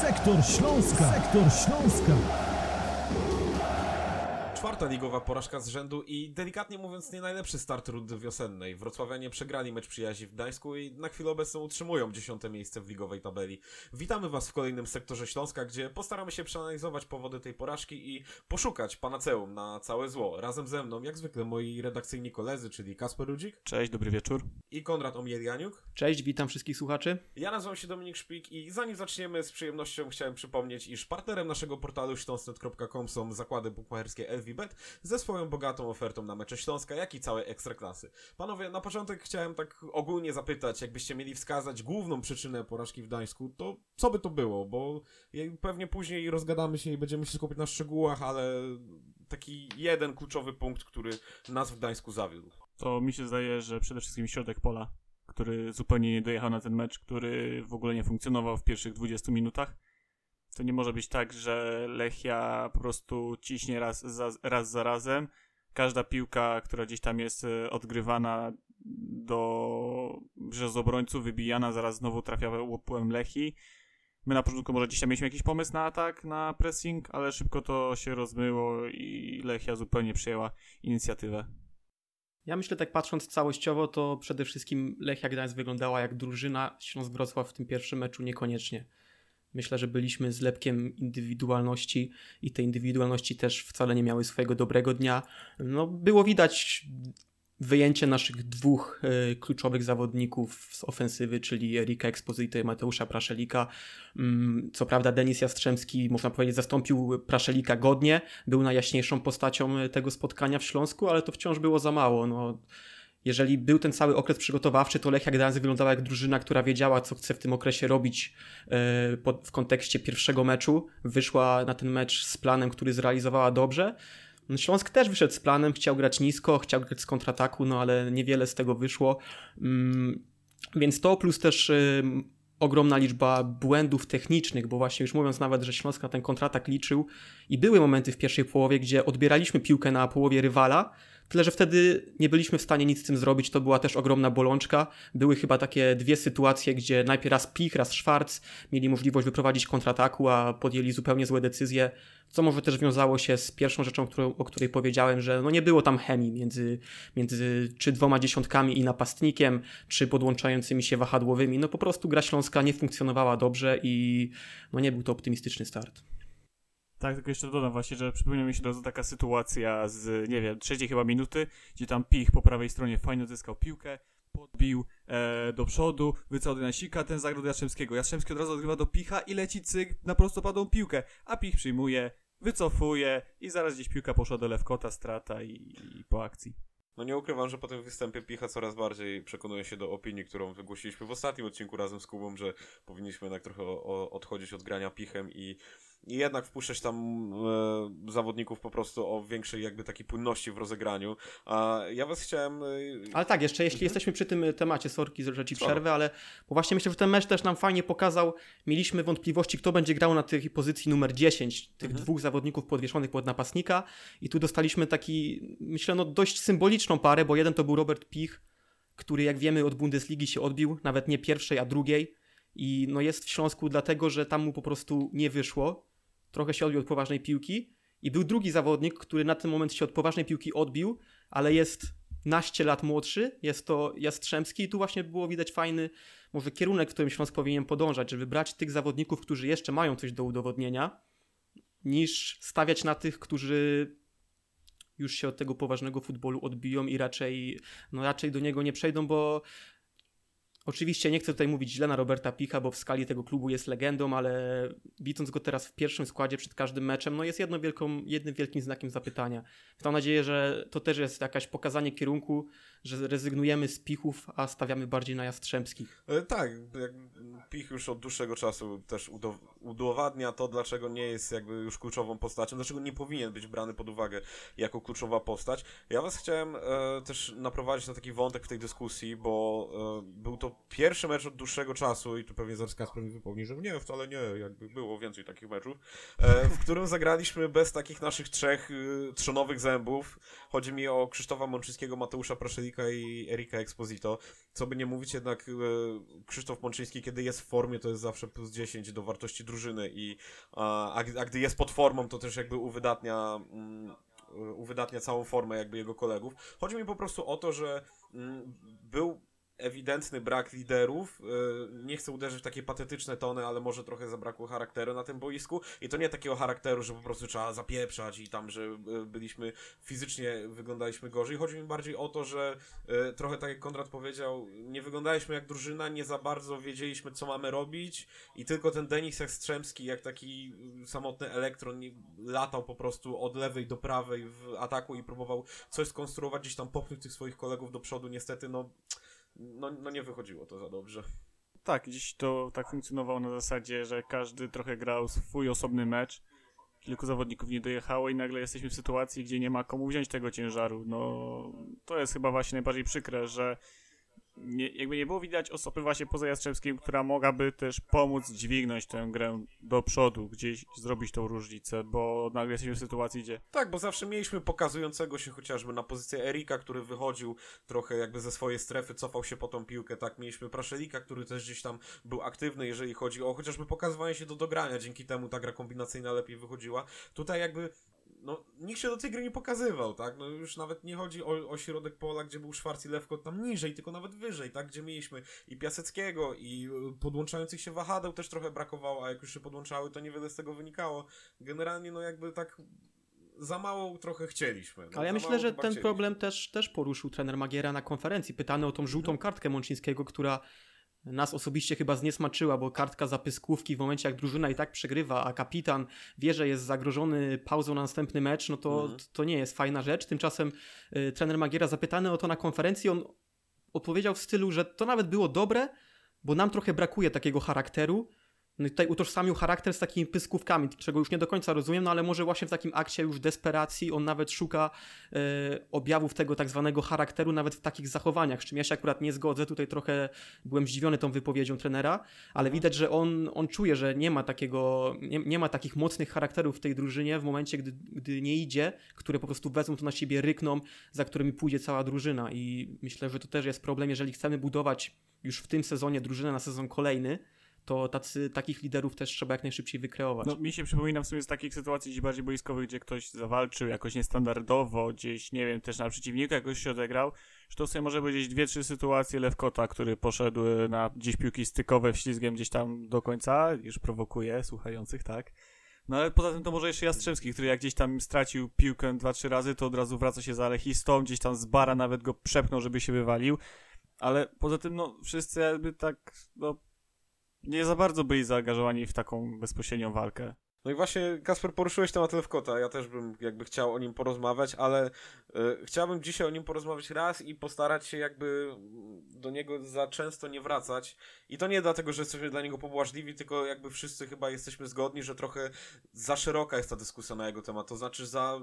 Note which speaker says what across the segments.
Speaker 1: Sektor Śląska. Sektor Śląska.
Speaker 2: Czwarta ligowa porażka z rzędu i delikatnie mówiąc nie najlepszy start rundy wiosennej. Wrocławianie przegrali mecz przyjaźni w Gdańsku i na chwilę obecną utrzymują dziesiąte miejsce w ligowej tabeli. Witamy Was w kolejnym sektorze Śląska, gdzie postaramy się przeanalizować powody tej porażki i poszukać panaceum na całe zło. Razem ze mną, jak zwykle, moi redakcyjni koledzy, czyli Kasper Rudzik
Speaker 3: Cześć, dobry wieczór.
Speaker 2: i Konrad Omielianiuk.
Speaker 4: Cześć, witam wszystkich słuchaczy.
Speaker 2: Ja nazywam się Dominik Szpik i zanim zaczniemy z przyjemnością chciałem przypomnieć, iż partnerem naszego portalu śląsnet.com są zakłady bukmacherskie Ze swoją bogatą ofertą na mecze Śląska, jak i całej ekstraklasy. Panowie, na początek chciałem tak ogólnie zapytać, jakbyście mieli wskazać główną przyczynę porażki w Gdańsku, to co by to było? Bo pewnie później rozgadamy się i będziemy się skupić na szczegółach, ale taki jeden kluczowy punkt, który nas w Gdańsku zawiódł.
Speaker 3: To mi się zdaje, że przede wszystkim środek pola, który zupełnie nie dojechał na ten mecz, który w ogóle nie funkcjonował w pierwszych 20 minutach. To nie może być tak, że Lechia po prostu ciśnie raz za, raz za razem. Każda piłka, która gdzieś tam jest e, odgrywana do przez obrońców, wybijana, zaraz znowu trafia łopłem Lechi. My na początku może tam mieliśmy jakiś pomysł na atak, na pressing, ale szybko to się rozmyło i Lechia zupełnie przejęła inicjatywę.
Speaker 4: Ja myślę, tak patrząc całościowo, to przede wszystkim Lechia Gdańsk wyglądała jak drużyna, Śląsk Wrocław w tym pierwszym meczu niekoniecznie. Myślę, że byliśmy zlepkiem indywidualności i te indywidualności też wcale nie miały swojego dobrego dnia. No, było widać wyjęcie naszych dwóch e, kluczowych zawodników z ofensywy, czyli Erika Exposito i Mateusza Praszelika. Mm, co prawda Denis Jastrzębski, można powiedzieć, zastąpił Praszelika godnie, był najjaśniejszą postacią tego spotkania w Śląsku, ale to wciąż było za mało. No, jeżeli był ten cały okres przygotowawczy, to Lechia Gdańsk wyglądała jak drużyna, która wiedziała, co chce w tym okresie robić e, w kontekście pierwszego meczu. Wyszła na ten mecz z planem, który zrealizowała dobrze. No, Śląsk też wyszedł z planem, chciał grać nisko, chciał grać z kontrataku, no ale niewiele z tego wyszło. Mm, Więc to plus też ym, ogromna liczba błędów technicznych, bo właśnie już mówiąc nawet, że Śląsk na ten kontratak liczył i były momenty w pierwszej połowie, gdzie odbieraliśmy piłkę na połowie rywala, tyle że wtedy nie byliśmy w stanie nic z tym zrobić, to była też ogromna bolączka. Były chyba takie dwie sytuacje, gdzie najpierw raz Pich, raz Schwarz mieli możliwość wyprowadzić kontrataku, a podjęli zupełnie złe decyzje, co może też wiązało się z pierwszą rzeczą, którą, o której powiedziałem, że no nie było tam chemii między, między czy dwoma dziesiątkami i napastnikiem, czy podłączającymi się wahadłowymi. No po prostu gra Śląska nie funkcjonowała dobrze i no nie był to optymistyczny start.
Speaker 3: Tak, tylko jeszcze dodam właśnie, że przypomina mi się od razu taka sytuacja z, nie wiem, trzeciej chyba minuty, gdzie tam Pich po prawej stronie fajnie odzyskał piłkę, podbił e, do przodu, wycofał do Nasika, ten zagrał do Jastrzębskiego. Jastrzębski od razu odgrywa do Picha i leci cyk na prostopadłą piłkę, a Pich przyjmuje, wycofuje i zaraz gdzieś piłka poszła do Lewkota, strata i, i po akcji.
Speaker 2: No nie ukrywam, że po tym występie Picha coraz bardziej przekonuje się do opinii, którą wygłosiliśmy w ostatnim odcinku razem z Kubą, że powinniśmy jednak trochę o, odchodzić od grania Pichem i, i jednak wpuszczać tam e, zawodników po prostu o większej jakby takiej płynności w rozegraniu. A ja was chciałem... E,
Speaker 4: Ale tak, jeszcze jeśli
Speaker 2: Mhm.
Speaker 4: jesteśmy przy tym temacie, sorki, że ci przerwę, ale bo właśnie myślę, że ten mecz też nam fajnie pokazał, mieliśmy wątpliwości, kto będzie grał na tej pozycji numer 10, tych
Speaker 2: Mhm.
Speaker 4: dwóch zawodników podwieszonych pod napastnika i tu dostaliśmy taki, myślę, no dość symboliczną parę, bo jeden to był Robert Pich, który jak wiemy od Bundesligi się odbił, nawet nie pierwszej, a drugiej i no jest w Śląsku dlatego, że tam mu po prostu nie wyszło, trochę się odbił od poważnej piłki i był drugi zawodnik, który na ten moment się od poważnej piłki odbił, ale jest naście lat młodszy, jest to Jastrzębski i tu właśnie było widać fajny może kierunek, w którym Śląsk powinien podążać, żeby brać tych zawodników, którzy jeszcze mają coś do udowodnienia, niż stawiać na tych, którzy już się od tego poważnego futbolu odbiją i raczej, no raczej do niego nie przejdą, bo Oczywiście nie chcę tutaj mówić źle na Roberta Picha, bo w skali tego klubu jest legendą, ale widząc go teraz w pierwszym składzie przed każdym meczem, no jest jedno wielką, jednym wielkim znakiem zapytania. Mam nadzieję, że to też jest jakaś pokazanie kierunku, że rezygnujemy z Pichów, a stawiamy bardziej na Jastrzębskich.
Speaker 2: E, Tak, Pich już od dłuższego czasu też udo- udowadnia to, dlaczego nie jest jakby już kluczową postacią, dlaczego nie powinien być brany pod uwagę jako kluczowa postać. Ja was chciałem e, też naprowadzić na taki wątek w tej dyskusji, bo e, był to pierwszy mecz od dłuższego czasu, i tu pewnie zaraz Kasper mi wypomni, że nie, wcale nie, jakby było więcej takich meczów, e, w którym zagraliśmy bez takich naszych trzech y, trzonowych zębów. Chodzi mi o Krzysztofa Mączyńskiego, Mateusza Praszelika i Erika Exposito. Co by nie mówić, jednak e, Krzysztof Mączyński, kiedy jest w formie, to jest zawsze plus 10 do wartości drużyny, i, a, a, gdy jest pod formą, to też jakby uwydatnia. Mm, uwydatnia całą formę jakby jego kolegów. Chodzi mi po prostu o to, że mm, był ewidentny brak liderów. Y, nie chcę uderzyć w takie patetyczne tony, ale może trochę zabrakło charakteru na tym boisku. I to nie takiego charakteru, że po prostu trzeba zapieprzać i tam, że y, byliśmy fizycznie, wyglądaliśmy gorzej. Chodzi mi bardziej o to, że y, trochę tak jak Konrad powiedział, nie wyglądaliśmy jak drużyna, nie za bardzo wiedzieliśmy, co mamy robić i tylko ten Denis Jastrzębski, jak taki samotny elektron, latał po prostu od lewej do prawej w ataku i próbował coś skonstruować, gdzieś tam popchnąć tych swoich kolegów do przodu. Niestety, no no, no nie wychodziło to za dobrze.
Speaker 3: Tak, dziś to tak funkcjonowało na zasadzie, że każdy trochę grał swój osobny mecz. Kilku zawodników nie dojechało i nagle jesteśmy w sytuacji, gdzie nie ma komu wziąć tego ciężaru. No, to jest chyba właśnie najbardziej przykre, że nie, jakby nie było widać osoby właśnie poza Jastrzębskim, która mogłaby też pomóc dźwignąć tę grę do przodu, gdzieś zrobić tą różnicę, bo nagle jesteśmy w sytuacji, gdzie...
Speaker 2: Tak, bo zawsze mieliśmy pokazującego się chociażby na pozycję Erika, który wychodził trochę jakby ze swojej strefy, cofał się po tą piłkę, tak, mieliśmy Praszelika, który też gdzieś tam był aktywny, jeżeli chodzi o chociażby pokazywanie się do dogrania, dzięki temu ta gra kombinacyjna lepiej wychodziła. Tutaj jakby no, nikt się do tej gry nie pokazywał, tak? No już nawet nie chodzi o, o środek pola, gdzie był Szwarc i Lewko tam niżej, tylko nawet wyżej, tak? Gdzie mieliśmy i Piaseckiego, i y, podłączających się wahadeł też trochę brakowało, a jak już się podłączały, to niewiele z tego wynikało. Generalnie, no jakby tak za mało trochę chcieliśmy. No,
Speaker 4: Ale ja myślę, że ten chcieliśmy. problem też, też poruszył trener Magiera na konferencji, pytany o tą żółtą kartkę Mączyńskiego, która nas osobiście chyba zniesmaczyła, bo kartka zapyskówki w momencie jak drużyna i tak przegrywa, a kapitan wie, że jest zagrożony pauzą na następny mecz, no to, mhm. to nie jest fajna rzecz. Tymczasem y, trener Magiera zapytany o to na konferencji, on odpowiedział w stylu, że to nawet było dobre, bo nam trochę brakuje takiego charakteru, no i tutaj utożsamił charakter z takimi pyskówkami, czego już nie do końca rozumiem, no ale może właśnie w takim akcie już desperacji on nawet szuka e, objawów tego tak zwanego charakteru nawet w takich zachowaniach, z czym ja się akurat nie zgodzę. Tutaj trochę byłem zdziwiony tą wypowiedzią trenera, ale mhm. widać, że on, on czuje, że nie ma takiego, nie, nie ma takich mocnych charakterów w tej drużynie w momencie, gdy, gdy nie idzie, które po prostu wezmą to na siebie, rykną, za którymi pójdzie cała drużyna i myślę, że to też jest problem, jeżeli chcemy budować już w tym sezonie drużynę na sezon kolejny, to tacy, takich liderów też trzeba jak najszybciej wykreować.
Speaker 3: No, mi się przypomina w sumie z takich sytuacji gdzieś bardziej boiskowych, gdzie ktoś zawalczył jakoś niestandardowo, gdzieś, nie wiem, też na przeciwnika jakoś się odegrał, że to sobie może powiedzieć dwie, trzy sytuacje Lewkota, który poszedł na gdzieś piłki stykowe wślizgiem gdzieś tam do końca, już prowokuje słuchających, tak? No ale poza tym to może jeszcze Jastrzębski, który jak gdzieś tam stracił piłkę dwa, trzy razy, to od razu wraca się za Lechistą, gdzieś tam z bara nawet go przepnął, żeby się wywalił. Ale poza tym, no, wszyscy jakby tak, no, nie za bardzo byli zaangażowani w taką bezpośrednią walkę.
Speaker 2: No i właśnie, Kasper, poruszyłeś temat Lewkota. Ja też bym jakby chciał o nim porozmawiać, ale y, chciałbym dzisiaj o nim porozmawiać raz i postarać się jakby do niego za często nie wracać. I to nie dlatego, że jesteśmy dla niego pobłażliwi, tylko jakby wszyscy chyba jesteśmy zgodni, że trochę za szeroka jest ta dyskusja na jego temat. To znaczy za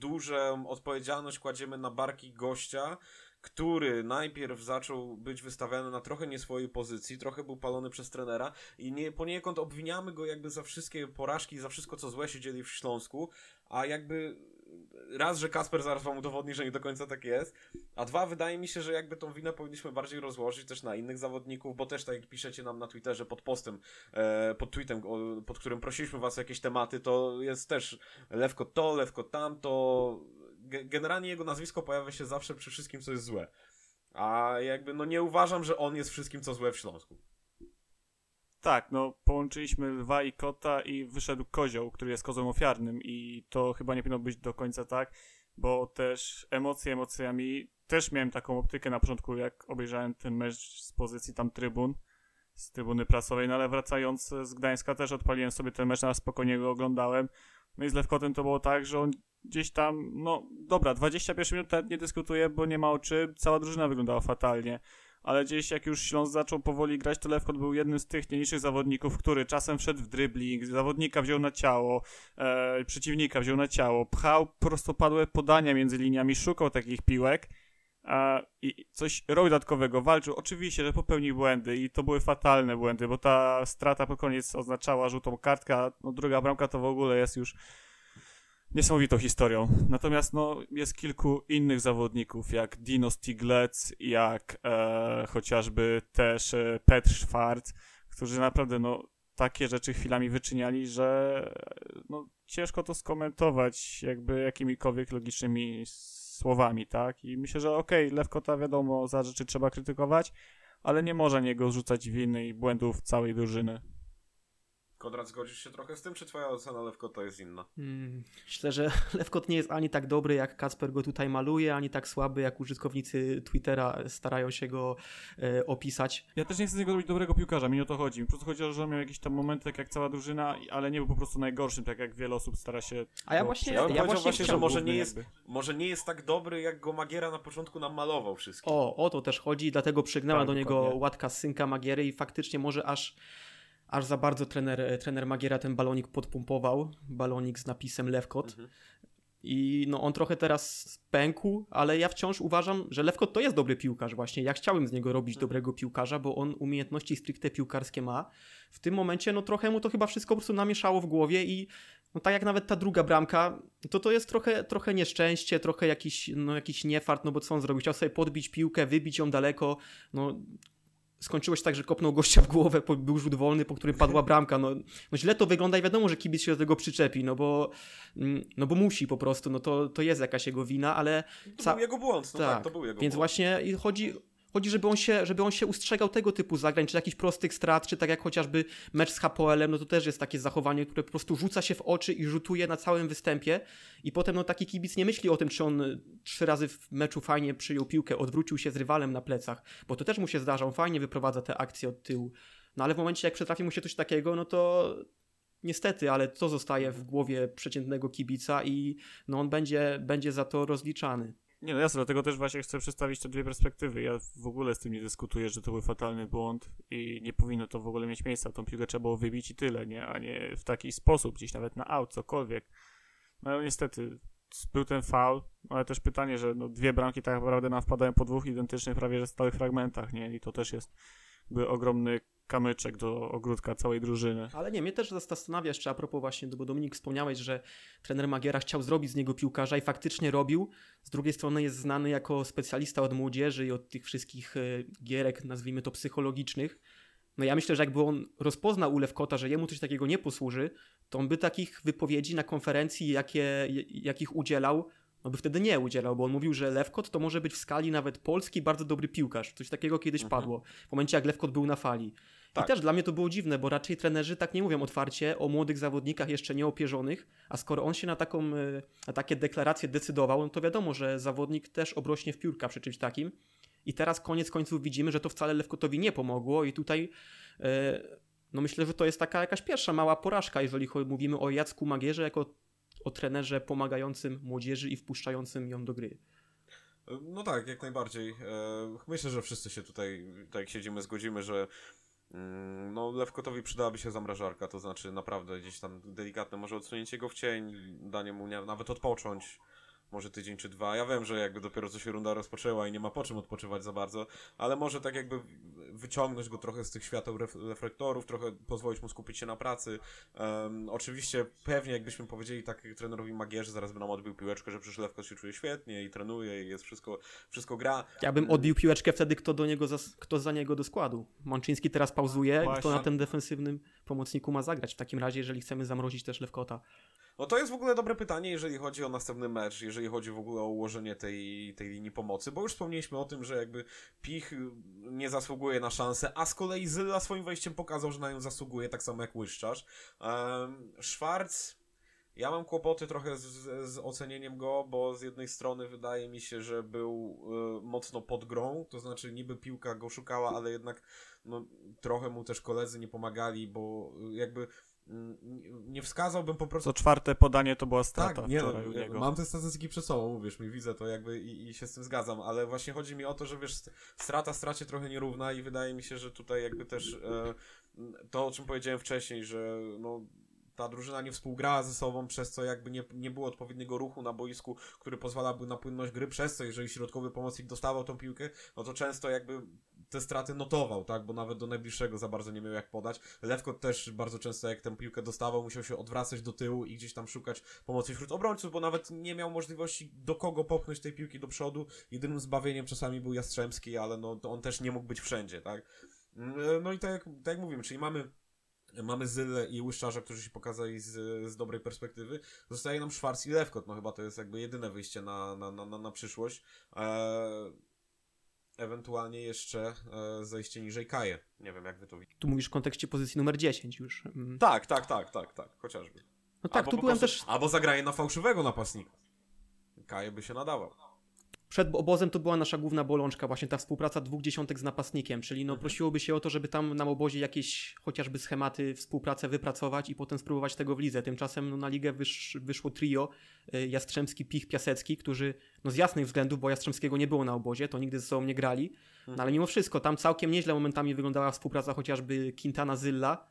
Speaker 2: dużą odpowiedzialność kładziemy na barki gościa, który najpierw zaczął być wystawiany na trochę nie swojej pozycji, trochę był palony przez trenera i nie, poniekąd obwiniamy go jakby za wszystkie porażki, za wszystko co złe się dzieje w Śląsku, a jakby raz, że Kasper zaraz wam udowodni, że nie do końca tak jest, a dwa, wydaje mi się, że jakby tą winę powinniśmy bardziej rozłożyć też na innych zawodników, bo też tak jak piszecie nam na Twitterze pod postem, e, pod tweetem, pod którym prosiliśmy was o jakieś tematy, to jest też Lewko to, Lewko tamto, generalnie jego nazwisko pojawia się zawsze przy wszystkim, co jest złe. A jakby, no nie uważam, że on jest wszystkim, co złe w Śląsku.
Speaker 3: Tak, no połączyliśmy lwa i kota i wyszedł kozioł, który jest kozłem ofiarnym i to chyba nie powinno być do końca tak, bo też emocje emocjami, też miałem taką optykę na początku, jak obejrzałem ten mecz z pozycji tam trybun, z trybuny prasowej, no ale wracając z Gdańska też odpaliłem sobie ten mecz, na spokojnie go oglądałem, no i z Lewkotem to było tak, że on gdzieś tam, no dobra, 21 minut nie dyskutuję, bo nie ma oczy, cała drużyna wyglądała fatalnie, ale gdzieś jak już Śląsk zaczął powoli grać, to Lewkot był jednym z tych niniejszych zawodników, który czasem wszedł w dribbling, zawodnika wziął na ciało, e, przeciwnika wziął na ciało, pchał prostopadłe podania między liniami, szukał takich piłek, i coś robił dodatkowego, walczył. Oczywiście, że popełnił błędy i to były fatalne błędy, bo ta strata po koniec oznaczała żółtą kartkę, a no, druga bramka to w ogóle jest już niesamowitą historią. Natomiast no, jest kilku innych zawodników, jak Dino Stiglec, jak e, chociażby też e, Petr Schwarz, którzy naprawdę no, takie rzeczy chwilami wyczyniali, że no, ciężko to skomentować jakby jakimikolwiek logicznymi słowami, tak? I myślę, że okej, okay, Lewkota wiadomo, za rzeczy trzeba krytykować, ale nie można niego rzucać winy i błędów całej drużyny.
Speaker 2: Konrad, zgodzisz się trochę z tym, czy twoja ocena Lewkota jest inna?
Speaker 4: Hmm, myślę, że Lewkot nie jest ani tak dobry, jak Kacper go tutaj maluje, ani tak słaby, jak użytkownicy Twittera starają się go e, opisać.
Speaker 3: Ja też nie chcę z niego robić dobrego piłkarza, mi nie o to chodzi. Po prostu chodzi o to, że miał jakiś tam moment, tak jak cała drużyna, ale nie był po prostu najgorszym, tak jak wiele osób stara się...
Speaker 4: A ja właśnie...
Speaker 2: Ja,
Speaker 4: ja
Speaker 2: właśnie, właśnie że może nie, jest, może nie jest tak dobry, jak go Magiera na początku nam malował wszystkim.
Speaker 4: O, o to też chodzi, dlatego przygnęła tak, do niego dokładnie. łatka synka Magiery i faktycznie może aż aż za bardzo trener, trener Magiera ten balonik podpumpował, balonik z napisem Lewkot. Mhm. I no on trochę teraz pękł, ale ja wciąż uważam, że Lewkot to jest dobry piłkarz właśnie. Ja chciałem z niego robić mhm. dobrego piłkarza, bo on umiejętności stricte piłkarskie ma. W tym momencie no trochę mu to chyba wszystko po prostu namieszało w głowie i no tak jak nawet ta druga bramka, to to jest trochę, trochę nieszczęście, trochę jakiś, no, jakiś niefart, no bo co on zrobił? Chciał sobie podbić piłkę, wybić ją daleko, no skończyło się tak, że kopnął gościa w głowę, był rzut wolny, po którym padła bramka. No, no źle to wygląda i wiadomo, że kibic się do tego przyczepi, no bo, mm, no bo musi po prostu, no to, to jest jakaś jego wina, ale...
Speaker 2: To był jego błąd, no tak, tak to był
Speaker 4: jego
Speaker 2: Więc
Speaker 4: błąd. właśnie chodzi, Chodzi, żeby on, się, żeby on się ustrzegał tego typu zagrań, czy jakichś prostych strat, czy tak jak chociażby mecz z HPL-em, no to też jest takie zachowanie, które po prostu rzuca się w oczy i rzutuje na całym występie i potem no taki kibic nie myśli o tym, czy on trzy razy w meczu fajnie przyjął piłkę, odwrócił się z rywalem na plecach, bo to też mu się zdarza, on fajnie wyprowadza te akcje od tyłu. No ale w momencie, jak przytrafi mu się coś takiego, no to niestety, ale to zostaje w głowie przeciętnego kibica i no on będzie, będzie za to rozliczany.
Speaker 3: Nie no jasne, dlatego też właśnie chcę przedstawić te dwie perspektywy. Ja w ogóle z tym nie dyskutuję, że to był fatalny błąd i nie powinno to w ogóle mieć miejsca. Tą piłkę trzeba było wybić i tyle, nie? A nie w taki sposób, gdzieś nawet na aut, cokolwiek. No niestety, był ten faul, ale też pytanie, że no, dwie bramki tak naprawdę nam wpadają po dwóch identycznych prawie że stałych fragmentach, nie? I to też jest by ogromny kamyczek do ogródka całej drużyny.
Speaker 4: Ale nie, mnie też zastanawia jeszcze a propos właśnie, bo Dominik wspomniałeś, że trener Magiera chciał zrobić z niego piłkarza i faktycznie robił. Z drugiej strony jest znany jako specjalista od młodzieży i od tych wszystkich e, gierek, nazwijmy to psychologicznych. No ja myślę, że jakby on rozpoznał u Lewkota, że jemu coś takiego nie posłuży, to on by takich wypowiedzi na konferencji, jakie, jakich udzielał, no by wtedy nie udzielał, bo on mówił, że Lewkot to może być w skali nawet polski bardzo dobry piłkarz. Coś takiego kiedyś mhm. padło, w momencie jak Lewkot był na fali. Tak. I też dla mnie to było dziwne, bo raczej trenerzy tak nie mówią otwarcie o młodych zawodnikach jeszcze nieopierzonych, a skoro on się na, taką, e, na takie deklaracje decydował, no to wiadomo, że zawodnik też obrośnie w piórka przy czymś takim. I teraz koniec końców widzimy, że to wcale Lewkotowi nie pomogło i tutaj e, no myślę, że to jest taka jakaś pierwsza mała porażka, jeżeli mówimy o Jacku Magierze jako o trenerze pomagającym młodzieży i wpuszczającym ją do gry.
Speaker 2: No tak, jak najbardziej. E, myślę, że wszyscy się tutaj, tak jak siedzimy, zgodzimy, że no, Lewkotowi przydałaby się zamrażarka, to znaczy naprawdę gdzieś tam delikatne może odsunięcie go w cień, danie mu nawet odpocząć, może tydzień czy dwa. Ja wiem, że jakby dopiero co się runda rozpoczęła i nie ma po czym odpoczywać za bardzo, ale może tak jakby wyciągnąć go trochę z tych świateł reflektorów, trochę pozwolić mu skupić się na pracy. Um, oczywiście pewnie jakbyśmy powiedzieli tak trenerowi Magierze, zaraz by nam odbił piłeczkę, że przecież Lewko się czuje świetnie i trenuje i jest wszystko, wszystko gra.
Speaker 4: Ja bym odbił piłeczkę wtedy, kto do niego, za, kto za niego do składu. Mączyński teraz pauzuje, Właśnie. kto na tym defensywnym pomocniku ma zagrać w takim razie, jeżeli chcemy zamrozić też Lewkota.
Speaker 2: No to jest w ogóle dobre pytanie, jeżeli chodzi o następny mecz, jeżeli chodzi w ogóle o ułożenie tej, tej linii pomocy, bo już wspomnieliśmy o tym, że jakby Pich nie zasługuje na szansę, a z kolei Zyla swoim wejściem pokazał, że na nią zasługuje, tak samo jak Łyszczarz. Um, Schwarz, ja mam kłopoty trochę z, z, ocenieniem go, bo z jednej strony wydaje mi się, że był y, mocno pod grą, to znaczy niby piłka go szukała, ale jednak no, trochę mu też koledzy nie pomagali, bo jakby Mm, nie wskazałbym po prostu...
Speaker 3: Co czwarte podanie to była strata
Speaker 2: tak, nie, no, Mam te statystyki przed sobą, mówisz mi, widzę to jakby i, i, się z tym zgadzam, ale właśnie chodzi mi o to, że wiesz, strata stracie trochę nierówna i wydaje mi się, że tutaj jakby też e, to, o czym powiedziałem wcześniej, że no ta drużyna nie współgrała ze sobą, przez co jakby nie, nie było odpowiedniego ruchu na boisku, który pozwalałby na płynność gry, przez co jeżeli środkowy pomocnik dostawał tą piłkę, no to często jakby te straty notował, tak, bo nawet do najbliższego za bardzo nie miał jak podać. Lewko też bardzo często jak tę piłkę dostawał, musiał się odwracać do tyłu i gdzieś tam szukać pomocy wśród obrońców, bo nawet nie miał możliwości do kogo popchnąć tej piłki do przodu. Jedynym zbawieniem czasami był Jastrzębski, ale no on też nie mógł być wszędzie, tak. No i tak jak, tak jak mówimy, czyli mamy Mamy Zyle i Łyszczarza, którzy się pokazali z, z dobrej perspektywy. Zostaje nam Szwarc i Lewkot. No chyba to jest jakby jedyne wyjście na, na, na, na przyszłość. Eee, ewentualnie jeszcze e, zejście niżej Kaje. Nie wiem, jak wy to widzicie.
Speaker 4: Tu mówisz w kontekście pozycji numer 10 już. Mm.
Speaker 2: Tak, tak, tak, tak, tak, chociażby.
Speaker 4: No tak,
Speaker 2: albo
Speaker 4: tu byłem
Speaker 2: prostu-
Speaker 4: też...
Speaker 2: Albo zagraje na fałszywego napastnika. Kaje by się nadawał.
Speaker 4: Przed obozem to była nasza główna bolączka, właśnie ta współpraca dwóch dziesiątek z napastnikiem, czyli no
Speaker 2: Mhm.
Speaker 4: prosiłoby się o to, żeby tam na obozie jakieś chociażby schematy, współpracę wypracować i potem spróbować tego w lidze. Tymczasem no, na ligę wysz, wyszło trio y, Jastrzębski, Pich, Piasecki, którzy no z jasnych względów, bo Jastrzębskiego nie było na obozie, to nigdy ze sobą nie grali, no, ale mimo wszystko tam całkiem nieźle momentami wyglądała współpraca chociażby Quintana Zylla.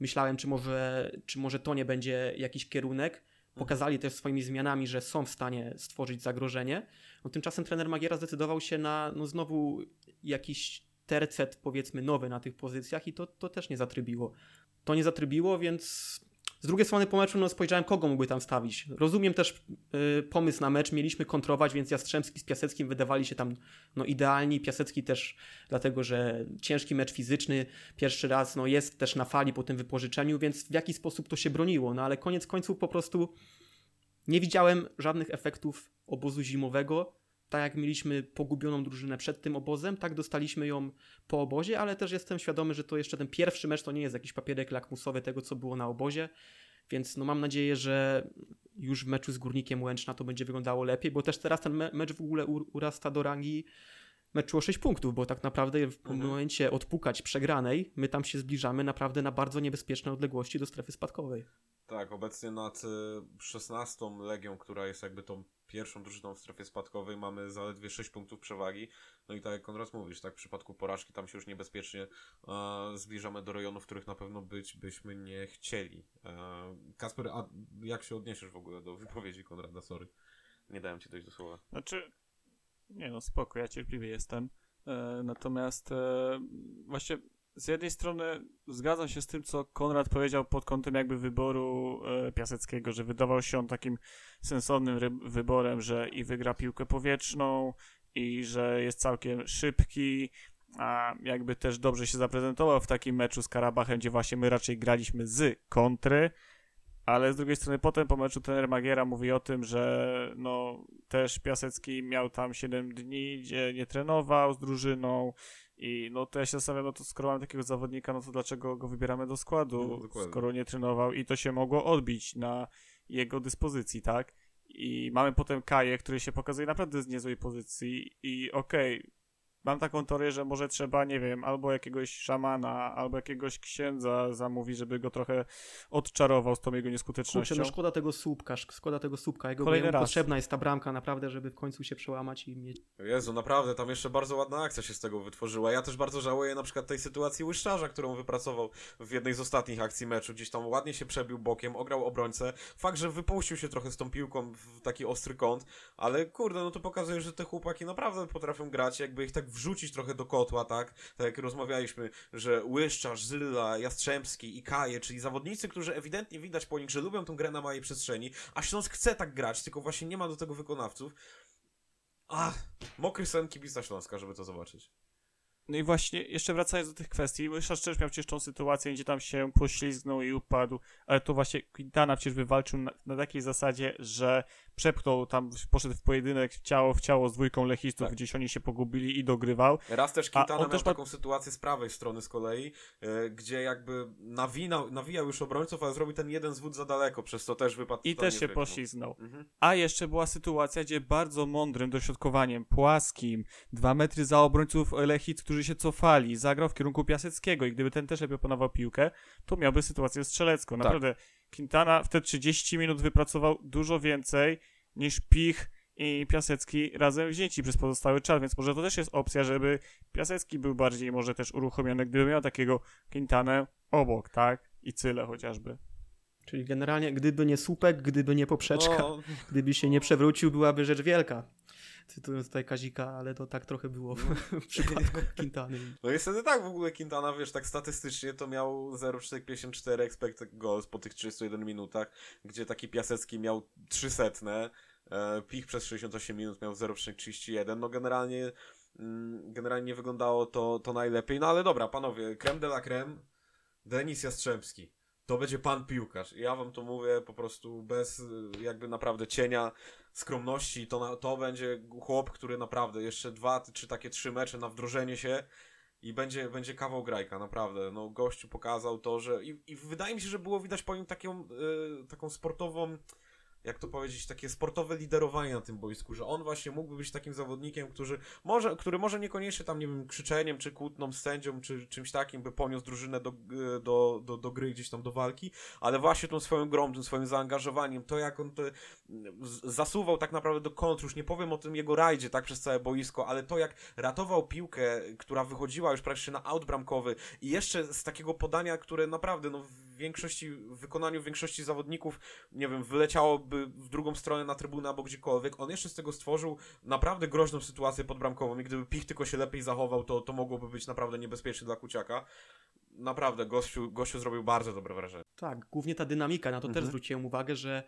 Speaker 4: Myślałem, czy może, czy może to nie będzie jakiś kierunek. Pokazali też swoimi zmianami, że są w stanie stworzyć zagrożenie. No, tymczasem trener Magiera zdecydował się na no, znowu jakiś tercet, powiedzmy, nowy na tych pozycjach i to, to też nie zatrybiło. To nie zatrybiło, więc z drugiej strony po meczu no, spojrzałem, kogo mógłby tam stawić. Rozumiem też y, pomysł na mecz, mieliśmy kontrować, więc Jastrzębski z Piaseckim wydawali się tam no, idealni. Piasecki też dlatego, że ciężki mecz fizyczny, pierwszy raz no, jest też na fali po tym wypożyczeniu, więc w jaki sposób to się broniło. No ale koniec końców po prostu nie widziałem żadnych efektów obozu zimowego. Tak jak mieliśmy pogubioną drużynę przed tym obozem, tak dostaliśmy ją po obozie, ale też jestem świadomy, że to jeszcze ten pierwszy mecz to nie jest jakiś papierek lakmusowy tego, co było na obozie. Więc no mam nadzieję, że już w meczu z Górnikiem Łęczna to będzie wyglądało lepiej, bo też teraz ten me- mecz w ogóle urasta do rangi meczu o 6 punktów, bo tak naprawdę w
Speaker 2: Mhm.
Speaker 4: momencie odpukać przegranej, my tam się zbliżamy naprawdę na bardzo niebezpieczne odległości do strefy spadkowej.
Speaker 2: Tak, obecnie nad y, 16 Legią, która jest jakby tą pierwszą drużyną w strefie spadkowej, mamy zaledwie 6 punktów przewagi. No i tak jak Konrad mówisz, tak w przypadku porażki tam się już niebezpiecznie e, zbliżamy do rejonów, których na pewno być byśmy nie chcieli. E, Kasper, a jak się odniesiesz w ogóle do wypowiedzi Konrada? Sorry. Nie dałem ci dojść do słowa.
Speaker 3: Znaczy, nie no, spoko, ja cierpliwy jestem. E, natomiast e, właśnie z jednej strony zgadzam się z tym, co Konrad powiedział pod kątem jakby wyboru e, Piaseckiego, że wydawał się on takim sensownym wyborem, że i wygra piłkę powietrzną, i że jest całkiem szybki, a jakby też dobrze się zaprezentował w takim meczu z Karabachem, gdzie właśnie my raczej graliśmy z kontry, ale z drugiej strony potem po meczu trener Magiera mówi o tym, że no też Piasecki miał tam 7 dni, gdzie nie trenował z drużyną i no to ja się zastanawiam, no to skoro mamy takiego zawodnika, no to dlaczego go wybieramy do składu,
Speaker 2: No,
Speaker 3: skoro nie trenował i to się mogło odbić na jego dyspozycji, tak? I mamy potem Kaję, który się pokazuje naprawdę z niezłej pozycji i okej, mam taką teorię, że może trzeba, nie wiem, albo jakiegoś szamana, albo jakiegoś księdza zamówić, żeby go trochę odczarował z tą jego nieskutecznością.
Speaker 4: Kurczę, no szkoda tego słupka, szk- szkoda tego słupka. Jego
Speaker 3: Kolejny raz.
Speaker 4: potrzebna jest ta bramka naprawdę, żeby w końcu się przełamać i mieć...
Speaker 2: Jezu, naprawdę, tam jeszcze bardzo ładna akcja się z tego wytworzyła. Ja też bardzo żałuję na przykład tej sytuacji Łyszczarza, którą wypracował w jednej z ostatnich akcji meczu. Gdzieś tam ładnie się przebił bokiem, ograł obrońcę. Fakt, że wypuścił się trochę z tą piłką w taki ostry kąt, ale kurde, no to pokazuje, że te chłopaki naprawdę potrafią grać, jakby ich tak wrzucić trochę do kotła, tak? Tak jak rozmawialiśmy, że Łyszczarz, Zyla, Jastrzębski i Kaje, czyli zawodnicy, którzy ewidentnie widać po nich, że lubią tą grę na małej przestrzeni, a Śląsk chce tak grać, tylko właśnie nie ma do tego wykonawców. Ach, mokry sen kibica Śląska, żeby to zobaczyć.
Speaker 3: No i właśnie, jeszcze wracając do tych kwestii, Łyszarz też miał przecież tą sytuację, gdzie tam się poślizgnął i upadł, ale to właśnie Quintana przecież wywalczył na, na takiej zasadzie, że przepchnął tam, poszedł w pojedynek ciało w ciało z dwójką lechistów,
Speaker 2: Tak.
Speaker 3: gdzieś oni się pogubili i dogrywał.
Speaker 2: Raz też Quintana miał
Speaker 3: też ma-
Speaker 2: taką sytuację z prawej strony z kolei, e, gdzie jakby nawinał, nawijał już obrońców, ale zrobił ten jeden zwód za daleko, przez to też wypadł
Speaker 3: I też się
Speaker 2: rytmu.
Speaker 3: poślizgnął.
Speaker 2: Mhm.
Speaker 3: A jeszcze była sytuacja, gdzie bardzo mądrym dośrodkowaniem, płaskim, dwa metry za obrońców Lechit, którzy się cofali, zagrał w kierunku Piaseckiego i gdyby ten też lepiej opanował piłkę, to miałby sytuację strzelecką.
Speaker 2: Tak.
Speaker 3: Naprawdę, Quintana w te 30 minut wypracował dużo więcej niż Pich i Piasecki razem wzięci przez pozostały czas, więc może to też jest opcja, żeby Piasecki był bardziej może też uruchomiony, gdyby miał takiego Quintanę obok, tak? I Cyle chociażby.
Speaker 4: Czyli generalnie, gdyby nie słupek, gdyby nie poprzeczka,
Speaker 2: No,
Speaker 4: gdyby się nie przewrócił, byłaby rzecz wielka. Cytując tutaj Kazika, ale to tak trochę było w, w przypadku Quintany.
Speaker 2: no i wtedy tak w ogóle Quintana, wiesz, tak statystycznie to miał 0,54 expected goals po tych 31 minutach, gdzie taki Piasecki miał 300, e, Pich przez 68 minut miał 0,31, no generalnie mm, generalnie nie wyglądało to, to najlepiej, no ale dobra, panowie, creme de la creme, Denis Jastrzębski. To będzie pan piłkarz. Ja wam to mówię po prostu bez y, jakby naprawdę cienia skromności. To, na, to będzie chłop, który naprawdę jeszcze dwa czy takie trzy mecze na wdrożenie się i będzie, będzie kawał grajka, naprawdę. No, gościu pokazał to, że. I, i wydaje mi się, że było widać po nim taką, y, taką sportową. Jak to powiedzieć, takie sportowe liderowanie na tym boisku, że on właśnie mógłby być takim zawodnikiem, który może, który może niekoniecznie tam, nie wiem, krzyczeniem, czy kłótną z sędzią, czy czymś takim by poniósł drużynę do, do, do, do gry, gdzieś tam do walki, ale właśnie tą swoją grą, tym swoim zaangażowaniem, to jak on zasuwał tak naprawdę do kontr, już nie powiem o tym jego rajdzie, tak, przez całe boisko, ale to jak ratował piłkę, która wychodziła już praktycznie na aut bramkowy i jeszcze z takiego podania, które naprawdę, no, w większości, w wykonaniu większości zawodników, nie wiem, wyleciałoby w drugą stronę na trybunę albo gdziekolwiek, on jeszcze z tego stworzył naprawdę groźną sytuację podbramkową i gdyby Pich tylko się lepiej zachował, to, to mogłoby być naprawdę niebezpieczne dla Kuciaka. Naprawdę, gościu, gościu zrobił bardzo dobre wrażenie.
Speaker 4: Tak, głównie ta dynamika, na to
Speaker 2: Mhm.
Speaker 4: też zwróciłem uwagę, że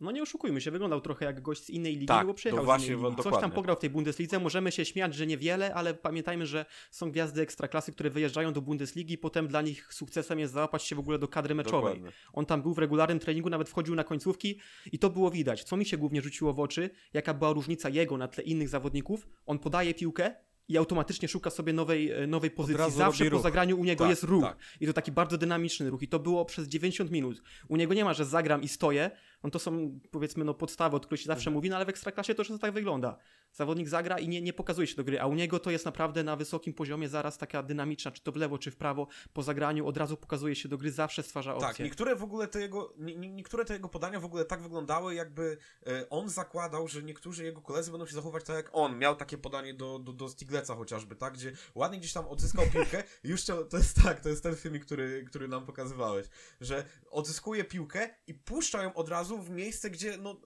Speaker 4: no nie oszukujmy się, wyglądał trochę jak gość z innej ligi,
Speaker 2: Tak,
Speaker 4: bo przyjechał
Speaker 2: to
Speaker 4: z
Speaker 2: właśnie,
Speaker 4: innej ligi. Coś
Speaker 2: dokładnie.
Speaker 4: tam pograł w tej Bundeslidze, możemy się śmiać, że niewiele, ale pamiętajmy, że są gwiazdy ekstraklasy, które wyjeżdżają do Bundesligi, potem dla nich sukcesem jest załapać się w ogóle do kadry meczowej.
Speaker 2: Dokładnie.
Speaker 4: On tam był w regularnym treningu, nawet wchodził na końcówki i to było widać. Co mi się głównie rzuciło w oczy, jaka była różnica jego na tle innych zawodników. On podaje piłkę i automatycznie szuka sobie nowej, e, nowej pozycji. Zawsze po zagraniu u niego
Speaker 2: Tak,
Speaker 4: jest ruch.
Speaker 2: tak.
Speaker 4: I to taki bardzo dynamiczny ruch. I to było przez 90 minut. U niego nie ma, że zagram i stoję. No to są powiedzmy no, podstawy, od których się zawsze
Speaker 2: Mhm.
Speaker 4: mówi, no ale w ekstraklasie to często tak wygląda. Zawodnik zagra i nie, nie pokazuje się do gry, a u niego to jest naprawdę na wysokim poziomie zaraz taka dynamiczna, czy to w lewo, czy w prawo, po zagraniu od razu pokazuje się do gry, zawsze stwarza opcję.
Speaker 2: Tak, niektóre w ogóle te jego, nie, nie- niektóre te jego podania w ogóle tak wyglądały, jakby e, on zakładał, że niektórzy jego koledzy będą się zachowywać tak jak on. Miał takie podanie do, do, do Stigleca chociażby, tak, gdzie ładnie gdzieś tam odzyskał piłkę i już to, to jest tak, to jest ten filmik, który, który nam pokazywałeś, że odzyskuje piłkę i puszcza ją od razu w miejsce, gdzie no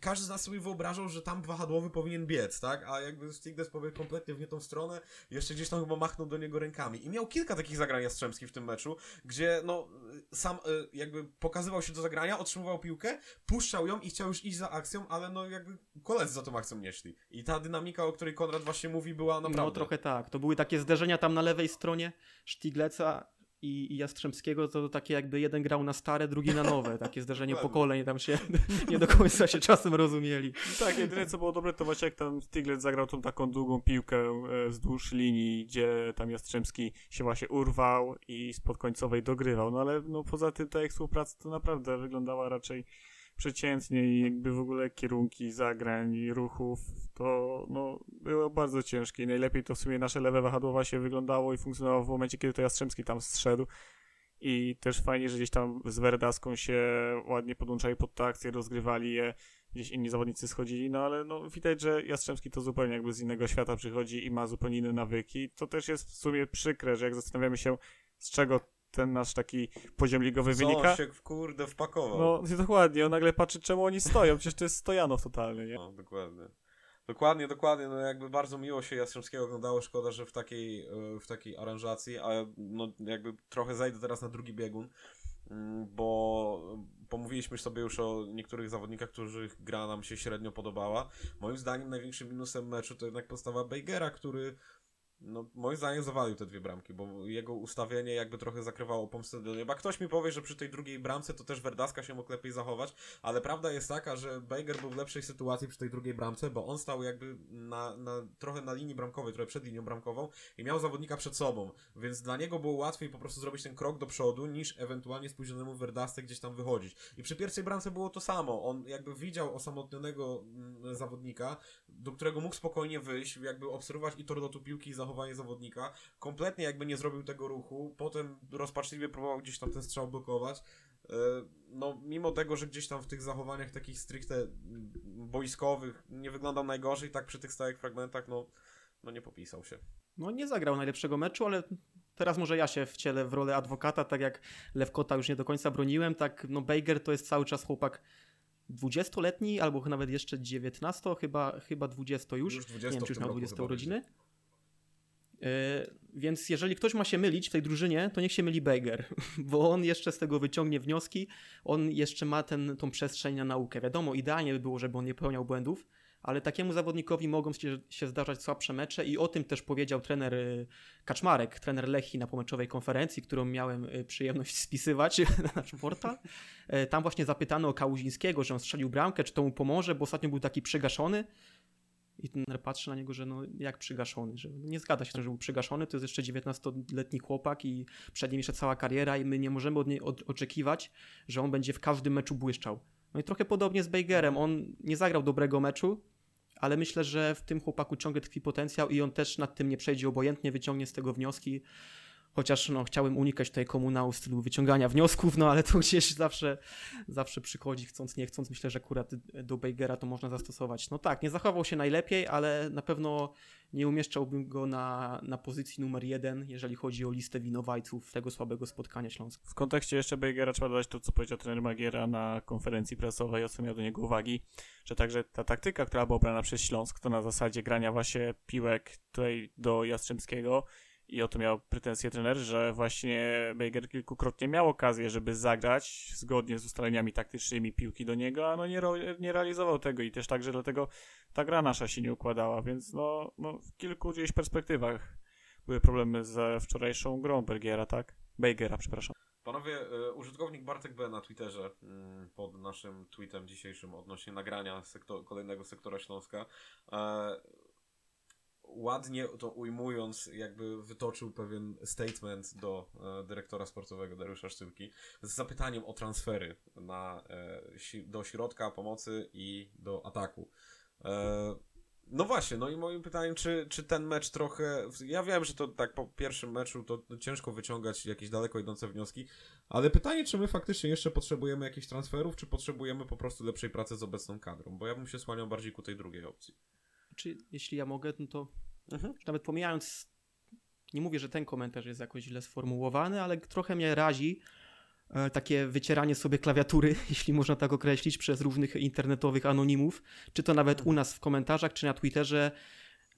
Speaker 2: każdy z nas sobie wyobrażał, że tam wahadłowy powinien biec, tak? A jakby Stigles pobiegł kompletnie w nie tą stronę, jeszcze gdzieś tam chyba machnął do niego rękami. I miał kilka takich zagrań Jastrzębskich w tym meczu, gdzie no sam y, jakby pokazywał się do zagrania, otrzymywał piłkę, puszczał ją i chciał już iść za akcją, ale no jakby koledzy za tą akcją nie szli. I ta dynamika, o której Konrad właśnie mówi, była naprawdę...
Speaker 4: No trochę tak. To były takie zderzenia tam na lewej stronie Sztigleca i, i Jastrzębskiego, to takie jakby jeden grał na stare, drugi na nowe. Takie
Speaker 2: Dokładnie.
Speaker 4: pokoleń, tam się nie do końca się czasem rozumieli.
Speaker 3: Tak, jedyne co było dobre to właśnie jak tam Stiglitz zagrał tą taką długą piłkę e, wzdłuż linii, gdzie tam Jastrzębski się właśnie urwał i spod końcowej dogrywał, no ale no poza tym ta ich współpraca to naprawdę wyglądała raczej przeciętnie i jakby w ogóle kierunki zagrań i ruchów to no było bardzo ciężkie. I najlepiej to w sumie nasze lewe wahadłowa się wyglądało i funkcjonowało w momencie, kiedy to Jastrzębski tam zszedł. I też fajnie, że gdzieś tam z Werdaską się ładnie podłączali pod tę akcję, rozgrywali je, gdzieś inni zawodnicy schodzili, no ale no widać, że Jastrzębski to zupełnie jakby z innego świata przychodzi i ma zupełnie inne nawyki. To też jest w sumie przykre, że jak zastanawiamy się, z czego ten nasz taki poziom ligowy
Speaker 2: Co
Speaker 3: wynika.
Speaker 2: się kurde wpakował.
Speaker 3: No dokładnie, on nagle patrzy, czemu oni stoją, przecież to jest Stojanow totalny, nie?
Speaker 2: No, dokładnie. Dokładnie, dokładnie, no jakby bardzo miło się Jastrzębskiego oglądało, szkoda, że w takiej, e, w takiej aranżacji, a no jakby trochę zejdę teraz na drugi biegun, mm, bo pomówiliśmy sobie już o niektórych zawodnikach, których gra nam się średnio podobała. Moim zdaniem największym minusem meczu to jednak postawa Bejgera, który no, moim zdaniem zawalił te dwie bramki, bo jego ustawienie jakby trochę zakrywało pomstę do nieba. Ktoś mi powie, że przy tej drugiej bramce to też Verdaska się mógł lepiej zachować, ale prawda jest taka, że Bejger był w lepszej sytuacji przy tej drugiej bramce, bo on stał jakby na, na, trochę na linii bramkowej, trochę przed linią bramkową i miał zawodnika przed sobą, więc dla niego było łatwiej po prostu zrobić ten krok do przodu, niż ewentualnie spóźnionemu Verdasce gdzieś tam wychodzić. I przy pierwszej bramce było to samo. On jakby widział osamotnionego mm, zawodnika, do którego mógł spokojnie wyjść, jakby obserwować i tor lotu piłki i zachowanie zawodnika. Kompletnie jakby nie zrobił tego ruchu. Potem rozpaczliwie próbował gdzieś tam ten strzał blokować. E, No, mimo tego, że gdzieś tam w tych zachowaniach takich stricte boiskowych nie wyglądał najgorzej, tak przy tych stałych fragmentach, no, no nie popisał się.
Speaker 4: No nie zagrał najlepszego meczu, ale teraz może ja się wcielę w rolę adwokata, tak jak Lewkota już nie do końca broniłem, tak no Baker to jest cały czas chłopak 20-letni, albo nawet jeszcze 19, chyba, chyba 20 już.
Speaker 2: Już 20
Speaker 4: nie wiem, czy już miał
Speaker 2: roku
Speaker 4: 20
Speaker 2: chyba
Speaker 4: urodziny. Więc jeżeli ktoś ma się mylić w tej drużynie, to niech się myli Baker, bo on jeszcze z tego wyciągnie wnioski, on jeszcze ma ten, tą przestrzeń na naukę. Wiadomo, idealnie by było, żeby on nie popełniał błędów, ale takiemu zawodnikowi mogą się, się zdarzać słabsze mecze i o tym też powiedział trener y, Kaczmarek, trener Lechi na pomeczowej konferencji, którą miałem y, przyjemność spisywać na nasz portal. Tam właśnie zapytano o Kałuzińskiego, że on strzelił bramkę, czy to mu pomoże, bo ostatnio był taki przygaszony. I trener patrzy na niego, że no jak przygaszony, że nie zgadza się, że był przygaszony, to jest jeszcze 19-letni chłopak i przed nim jeszcze cała kariera i my nie możemy od niej oczekiwać, że on będzie w każdym meczu błyszczał. No i trochę podobnie z Bejgerem, on nie zagrał dobrego meczu, ale myślę, że w tym chłopaku ciągle tkwi potencjał i on też nad tym nie przejdzie obojętnie, wyciągnie z tego wnioski. Chociaż no, chciałem unikać tutaj komunału w stylu wyciągania wniosków, no ale to gdzieś zawsze, zawsze przychodzi, chcąc nie chcąc. Myślę, że akurat do Bejgera to można zastosować. No tak, nie zachował się najlepiej, ale na pewno nie umieszczałbym go na, na pozycji numer jeden, jeżeli chodzi o listę winowajców tego słabego spotkania Śląska.
Speaker 3: W kontekście jeszcze Bejgera trzeba dodać to, co powiedział trener Magiera na konferencji prasowej, o co miał do niego uwagi, że także ta taktyka, która była obrana przez Śląsk, to na zasadzie grania właśnie piłek tutaj do Jastrzębskiego i o to miał pretensje trener, że właśnie Bejger kilkukrotnie miał okazję, żeby zagrać zgodnie z ustaleniami taktycznymi piłki do niego, a no nie, nie realizował tego i też także dlatego ta gra nasza się nie układała, więc no, no w kilku gdzieś perspektywach były problemy ze wczorajszą grą Bergiera, tak? Bejgera, przepraszam.
Speaker 2: Panowie, e, użytkownik Bartek B na Twitterze mm, pod naszym tweetem dzisiejszym odnośnie nagrania sektor, kolejnego sektora Śląska e, ładnie to ujmując, jakby wytoczył pewien statement do e, dyrektora sportowego Dariusza Sztyłki z zapytaniem o transfery na, e, do środka pomocy i do ataku. E, no właśnie, no i moim pytaniem, czy, czy ten mecz trochę. Ja wiem, że to tak po pierwszym meczu to ciężko wyciągać jakieś daleko idące wnioski, ale pytanie, czy my faktycznie jeszcze potrzebujemy jakichś transferów, czy potrzebujemy po prostu lepszej pracy z obecną kadrą? Bo ja bym się słaniał bardziej ku tej drugiej opcji.
Speaker 4: Czy jeśli ja mogę, no to
Speaker 2: Mhm.
Speaker 4: nawet pomijając, nie mówię, że ten komentarz jest jakoś źle sformułowany, ale trochę mnie razi e, takie wycieranie sobie klawiatury, jeśli można tak określić, przez różnych internetowych anonimów, czy to nawet u nas w komentarzach, czy na Twitterze,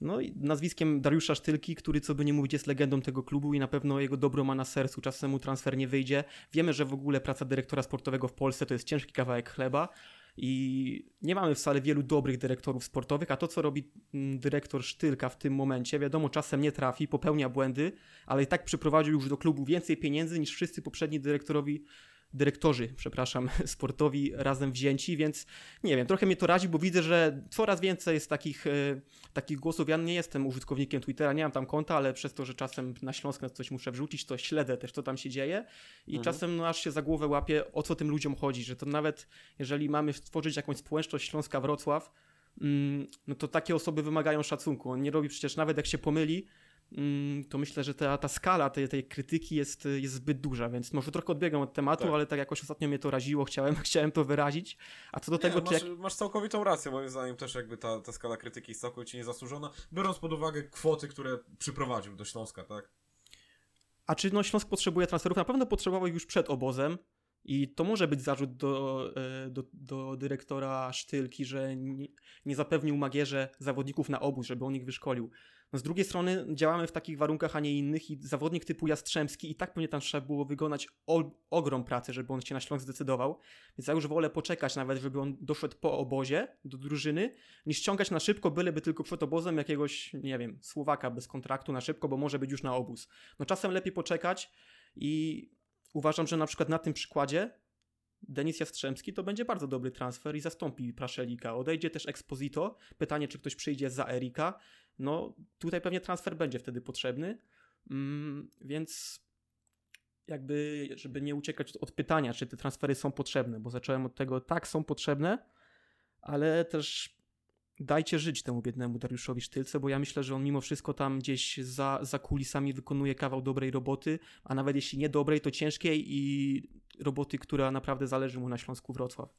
Speaker 4: no i nazwiskiem Dariusza Sztylki, który co by nie mówić jest legendą tego klubu i na pewno jego dobro ma na sercu, czasem mu transfer nie wyjdzie. Wiemy, że w ogóle praca dyrektora sportowego w Polsce to jest ciężki kawałek chleba i nie mamy wcale wielu dobrych dyrektorów sportowych, a to co robi mm, dyrektor Sztylka w tym momencie, wiadomo, czasem nie trafi, popełnia błędy, ale i tak przyprowadził już do klubu więcej pieniędzy niż wszyscy poprzedni dyrektorowi dyrektorzy, przepraszam, sportowi razem wzięci, więc nie wiem, trochę mnie to razi, bo widzę, że coraz więcej jest takich, e, takich głosów. Ja nie jestem użytkownikiem Twittera, nie mam tam konta, ale przez to, że czasem na Śląsk coś muszę wrzucić, to śledzę też, co tam się dzieje i
Speaker 2: Mhm.
Speaker 4: czasem no, aż się za głowę łapię, o co tym ludziom chodzi, że to nawet jeżeli mamy stworzyć jakąś społeczność Śląska-Wrocław, mm, no to takie osoby wymagają szacunku. On nie robi przecież nawet jak się pomyli, to myślę, że ta, ta skala tej, tej krytyki jest, jest zbyt duża, więc może trochę odbiegam od tematu,
Speaker 2: Tak.
Speaker 4: ale tak jakoś ostatnio mnie to raziło, chciałem, chciałem to wyrazić. A co do tego,
Speaker 2: nie,
Speaker 4: czy
Speaker 2: masz,
Speaker 4: jak...
Speaker 2: masz całkowitą rację, moim zdaniem też jakby ta, ta skala krytyki jest całkowicie niezasłużona, biorąc pod uwagę kwoty, które przyprowadził do Śląska, tak?
Speaker 4: A czy no, Śląsk potrzebuje transferów? Na pewno potrzebował już przed obozem. I to może być zarzut do, e, do, do dyrektora Sztylki, że nie, nie zapewnił Magierze zawodników na obóz, żeby on ich wyszkolił. No z drugiej strony działamy w takich warunkach, a nie innych i zawodnik typu Jastrzębski i tak pewnie tam trzeba było wykonać ogrom pracy, żeby on się na Śląsk zdecydował. Więc ja już wolę poczekać nawet, żeby on doszedł po obozie do drużyny, niż ściągać na szybko, byleby tylko przed obozem jakiegoś, nie wiem, Słowaka bez kontraktu na szybko, bo może być już na obóz. No czasem lepiej poczekać i uważam, że na przykład na tym przykładzie Denis Jastrzębski to będzie bardzo dobry transfer i zastąpi Praszelika. Odejdzie też Exposito. Pytanie, czy ktoś przyjdzie za Erika. No tutaj pewnie transfer będzie wtedy potrzebny. Mm, więc jakby, żeby nie uciekać od pytania, czy te transfery są potrzebne, bo zacząłem od tego, tak, są potrzebne, ale też dajcie żyć temu biednemu Dariuszowi Sztylce, bo ja myślę, że on mimo wszystko tam gdzieś za, za kulisami wykonuje kawał dobrej roboty, a nawet jeśli nie dobrej, to ciężkiej i roboty, która naprawdę zależy mu na Śląsku Wrocław.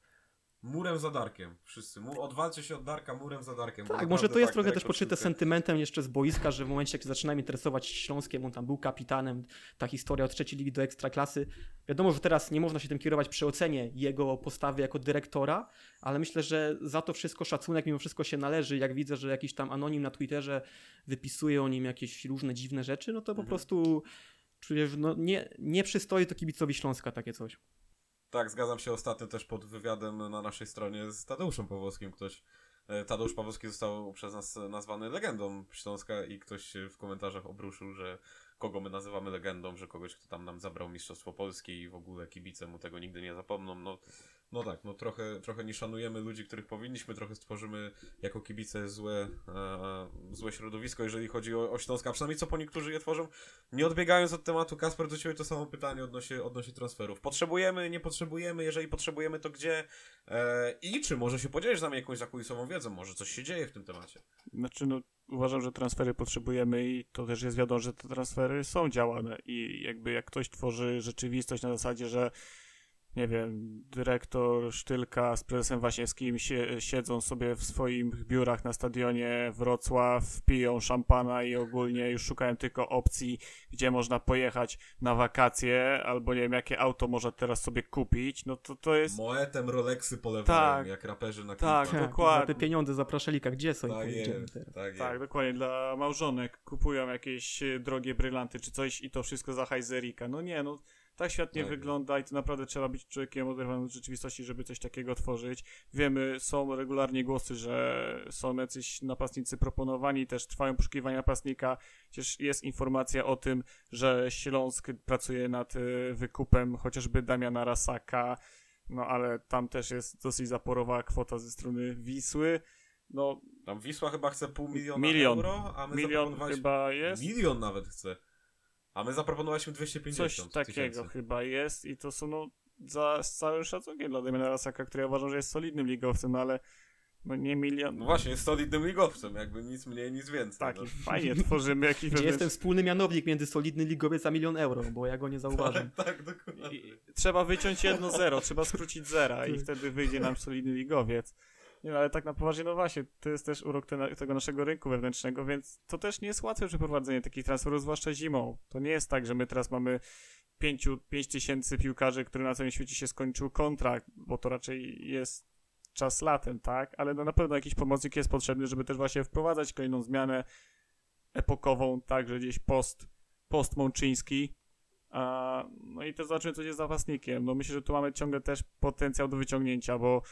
Speaker 2: Murem za Darkiem, wszyscy. Odwalcie się od Darka murem za Darkiem.
Speaker 4: Tak, może to jest
Speaker 2: tak,
Speaker 4: trochę
Speaker 2: tak
Speaker 4: też podszyte sentymentem jeszcze z boiska, że w momencie jak zaczynałem interesować się Śląskiem, on tam był kapitanem, ta historia od trzeciej ligi do ekstraklasy. Wiadomo, że teraz nie można się tym kierować przy ocenie jego postawy jako dyrektora, ale myślę, że za to wszystko szacunek mimo wszystko się należy. Jak widzę, że jakiś tam anonim na Twitterze wypisuje o nim jakieś różne dziwne rzeczy, no to po
Speaker 2: Mhm.
Speaker 4: prostu czuję, że no nie, nie przystoi to kibicowi Śląska takie coś.
Speaker 2: Tak, zgadzam się ostatnio też pod wywiadem na naszej stronie z Tadeuszem Pawłowskim. Ktoś, e, Tadeusz Pawłowski został przez nas nazwany legendą Śląska i ktoś w komentarzach obruszył, że kogo my nazywamy legendą, że kogoś, kto tam nam zabrał Mistrzostwo Polski i w ogóle kibice mu tego nigdy nie zapomną. No, no tak, no trochę, trochę nie szanujemy ludzi, których powinniśmy, trochę stworzymy jako kibice złe, e, złe środowisko, jeżeli chodzi o, o a przynajmniej co po niektórzy je tworzą. Nie odbiegając od tematu, Kasper, do Ciebie to samo pytanie odnośnie, odnośnie transferów. Potrzebujemy, nie potrzebujemy, jeżeli potrzebujemy, to gdzie? E, I czy może się podzielisz z nami jakąś zakulisową wiedzą, może coś się dzieje w tym temacie?
Speaker 3: Znaczy, no, uważam, że transfery potrzebujemy i to też jest wiadomo, że te transfery są działane i jakby jak ktoś tworzy rzeczywistość na zasadzie, że nie wiem, dyrektor Sztylka z prezesem Wasiewskim sie, siedzą sobie w swoich biurach na stadionie Wrocław, piją szampana i ogólnie już szukają tylko opcji, gdzie można pojechać na wakacje, albo nie wiem, jakie auto można teraz sobie kupić, no to to jest...
Speaker 2: Moetem Rolexy polewają,
Speaker 3: Tak.
Speaker 2: jak raperzy na
Speaker 3: Tak,
Speaker 2: klipach.
Speaker 3: dokładnie.
Speaker 4: Za te pieniądze zapraszalika, gdzie są i
Speaker 2: Tak
Speaker 4: pojedziemy
Speaker 2: jest,
Speaker 4: teraz.
Speaker 2: tak
Speaker 3: Tak, dokładnie. Dla małżonek kupują jakieś e, drogie brylanty czy coś i to wszystko za hajzerika. No nie, no tak świat nie
Speaker 2: Tak.
Speaker 3: wygląda i to naprawdę trzeba być człowiekiem oderwanym od rzeczywistości, żeby coś takiego tworzyć. Wiemy, są regularnie głosy, że są jacyś napastnicy proponowani, też trwają poszukiwania napastnika. Przecież jest informacja o tym, że Śląsk pracuje nad e, wykupem chociażby Damiana Rasaka, no ale tam też jest dosyć zaporowa kwota ze strony Wisły. No,
Speaker 2: Tam Wisła chyba chce pół miliona
Speaker 3: Milion.
Speaker 2: euro, a my
Speaker 3: milion chyba jest.
Speaker 2: Milion nawet chce. A my zaproponowaliśmy 250
Speaker 3: Coś takiego
Speaker 2: tysięcy.
Speaker 3: chyba jest i to są no za z całym szacunkiem dla Damiana Rasaka, który ja uważam, że jest solidnym ligowcem, no ale no nie milion.
Speaker 2: No właśnie, jest solidnym ligowcem, jakby nic mniej, nic więcej.
Speaker 3: tak,
Speaker 2: no.
Speaker 3: fajnie tworzymy jakiś
Speaker 4: Gdzie jest ten wspólny mianownik między solidny ligowiec a milion euro, bo ja go nie zauważam.
Speaker 2: Tak, tak, dokładnie.
Speaker 3: I, trzeba wyciąć jedno zero, trzeba skrócić zera i wtedy wyjdzie nam solidny ligowiec. Nie no, ale tak na poważnie, no właśnie, to jest też urok te, tego naszego rynku wewnętrznego, więc to też nie jest łatwe przeprowadzenie takich transferów, zwłaszcza zimą. To nie jest tak, że my teraz mamy pięciu, pięć tysięcy piłkarzy, który na całym świecie się skończył kontrakt, bo to raczej jest czas latem, tak? Ale no na pewno jakiś pomocnik jest potrzebny, żeby też właśnie wprowadzać kolejną zmianę epokową, tak, że gdzieś post, post Mączyński, a, no i to zobaczymy, co jest z napastnikiem. No myślę, że tu mamy ciągle też potencjał do wyciągnięcia, bo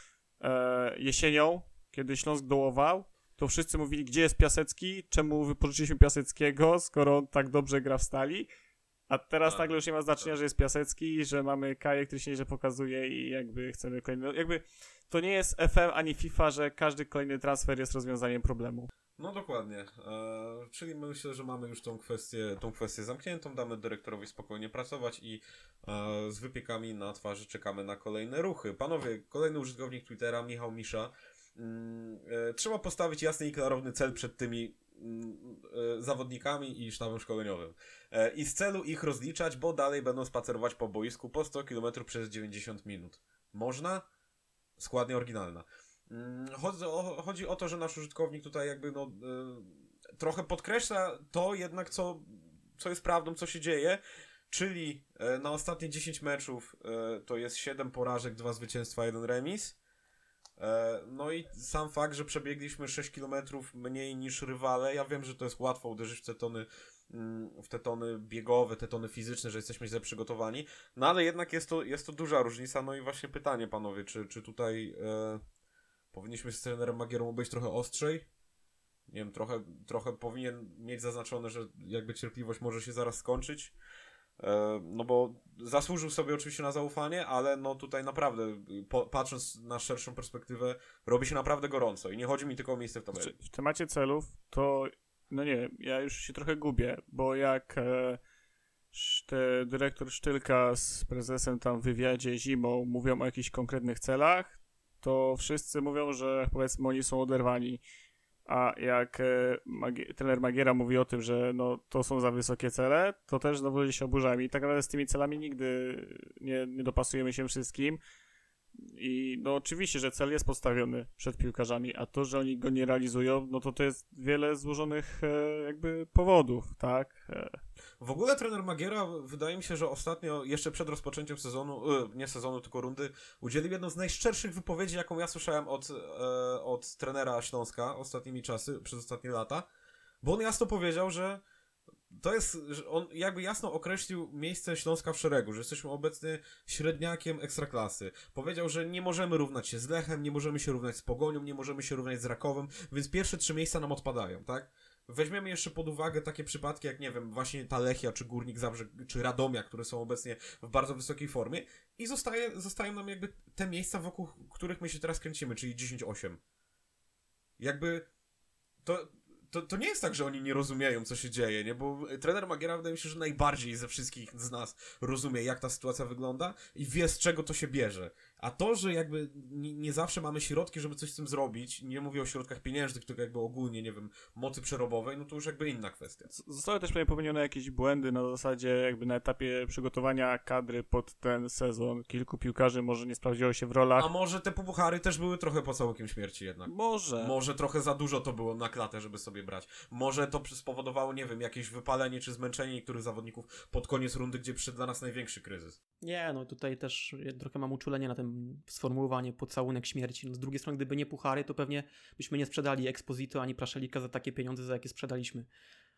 Speaker 3: e, jesienią, kiedy Śląsk dołował, to wszyscy mówili, gdzie jest Piasecki, czemu wypożyczyliśmy Piaseckiego, skoro on tak dobrze gra w stali. A teraz
Speaker 2: Tak,
Speaker 3: nagle już nie ma znaczenia,
Speaker 2: tak.
Speaker 3: że jest Piasecki, że mamy Kaję, który się nieźle pokazuje i jakby chcemy kolejny... Jakby to nie jest FM ani FIFA, że każdy kolejny transfer jest rozwiązaniem problemu.
Speaker 2: No dokładnie. E, czyli myślę, że mamy już tą kwestię, tą kwestię zamkniętą, damy dyrektorowi spokojnie pracować i e, z wypiekami na twarzy czekamy na kolejne ruchy. Panowie, kolejny użytkownik Twittera, Michał Misza. Mm, e, trzeba postawić jasny i klarowny cel przed tymi mm, e, zawodnikami i sztabem szkoleniowym. E, I z celu ich rozliczać, bo dalej będą spacerować po boisku po 100 km przez 90 minut. Można? Składnie oryginalna. Mm, Chodzi o, chodzi o to, że nasz użytkownik tutaj jakby no y, trochę podkreśla to jednak, co, co jest prawdą, co się dzieje, czyli e, na ostatnie 10 meczów e, to jest 7 porażek, 2 zwycięstwa, 1 remis. E, No i sam fakt, że przebiegliśmy 6 km mniej niż rywale, ja wiem, że to jest łatwo uderzyć w te tony, mm, w te tony biegowe, te tony fizyczne, że jesteśmy źle przygotowani, no ale jednak jest to, jest to duża różnica, no i właśnie pytanie panowie, czy, czy tutaj powinniśmy z trenerem Magierą być trochę ostrzej? Nie wiem, trochę, trochę powinien mieć zaznaczone, że jakby cierpliwość może się zaraz skończyć. E, No bo zasłużył sobie oczywiście na zaufanie, ale no tutaj naprawdę, po, patrząc na szerszą perspektywę, robi się naprawdę gorąco i nie chodzi mi tylko o miejsce w tabeli.
Speaker 3: Znaczy, w temacie celów, to no nie wiem, ja już się trochę gubię, bo jak e, sz- te dyrektor Sztylka z prezesem tam w wywiadzie zimą mówią o jakichś konkretnych celach, to wszyscy mówią, że powiedzmy oni są oderwani. A jak e, Magi- trener Magiera mówi o tym, że no, to są za wysokie cele, to też znowu się oburzają. I tak naprawdę z tymi celami nigdy nie, nie dopasujemy się wszystkim. I no oczywiście, że cel jest postawiony przed piłkarzami, a to, że oni go nie realizują, no to to jest wiele złożonych e, jakby powodów, tak? E,
Speaker 2: W ogóle trener Magiera, wydaje mi się, że ostatnio, jeszcze przed rozpoczęciem sezonu, e, nie sezonu, tylko rundy, udzielił jedną z najszczerszych wypowiedzi, jaką ja słyszałem od, e, od trenera Śląska ostatnimi czasy, przez ostatnie lata, bo on jasno powiedział, że to jest, on jakby jasno określił miejsce Śląska w szeregu, że jesteśmy obecnie średniakiem ekstraklasy. Powiedział, że nie możemy równać się z Lechem, nie możemy się równać z Pogonią, nie możemy się równać z Rakowem, więc pierwsze trzy miejsca nam odpadają, tak? Weźmiemy jeszcze pod uwagę takie przypadki, jak nie wiem, właśnie ta Lechia, czy Górnik Zabrze, czy Radomia, które są obecnie w bardzo wysokiej formie i zostaje, zostają nam jakby te miejsca, wokół których my się teraz kręcimy, czyli 10-8. Jakby to, to, to nie jest tak, że oni nie rozumieją, co się dzieje, nie? Bo trener Magiera wydaje mi się, że najbardziej ze wszystkich z nas rozumie, jak ta sytuacja wygląda i wie, z czego to się bierze. A to, że jakby nie, nie zawsze mamy środki, żeby coś z tym zrobić, nie mówię o środkach pieniężnych, tylko jakby ogólnie, nie wiem, mocy przerobowej, no to już jakby inna kwestia.
Speaker 3: zostały też pewnie popełnione jakieś błędy na zasadzie jakby na etapie przygotowania kadry pod ten sezon. Kilku piłkarzy może nie sprawdziło się w rolach.
Speaker 2: A może te puchary też były trochę pocałukiem śmierci jednak?
Speaker 3: Może.
Speaker 2: Może trochę za dużo to było na klatę, żeby sobie brać. Może to spowodowało, nie wiem, jakieś wypalenie czy zmęczenie niektórych zawodników pod koniec rundy, gdzie przyszedł dla nas największy kryzys.
Speaker 4: Nie, no tutaj też trochę mam uczulenie na tym sformułowanie pocałunek śmierci. No z drugiej strony, gdyby nie puchary, to pewnie byśmy nie sprzedali Exposito ani Praszelika za takie pieniądze, za jakie sprzedaliśmy.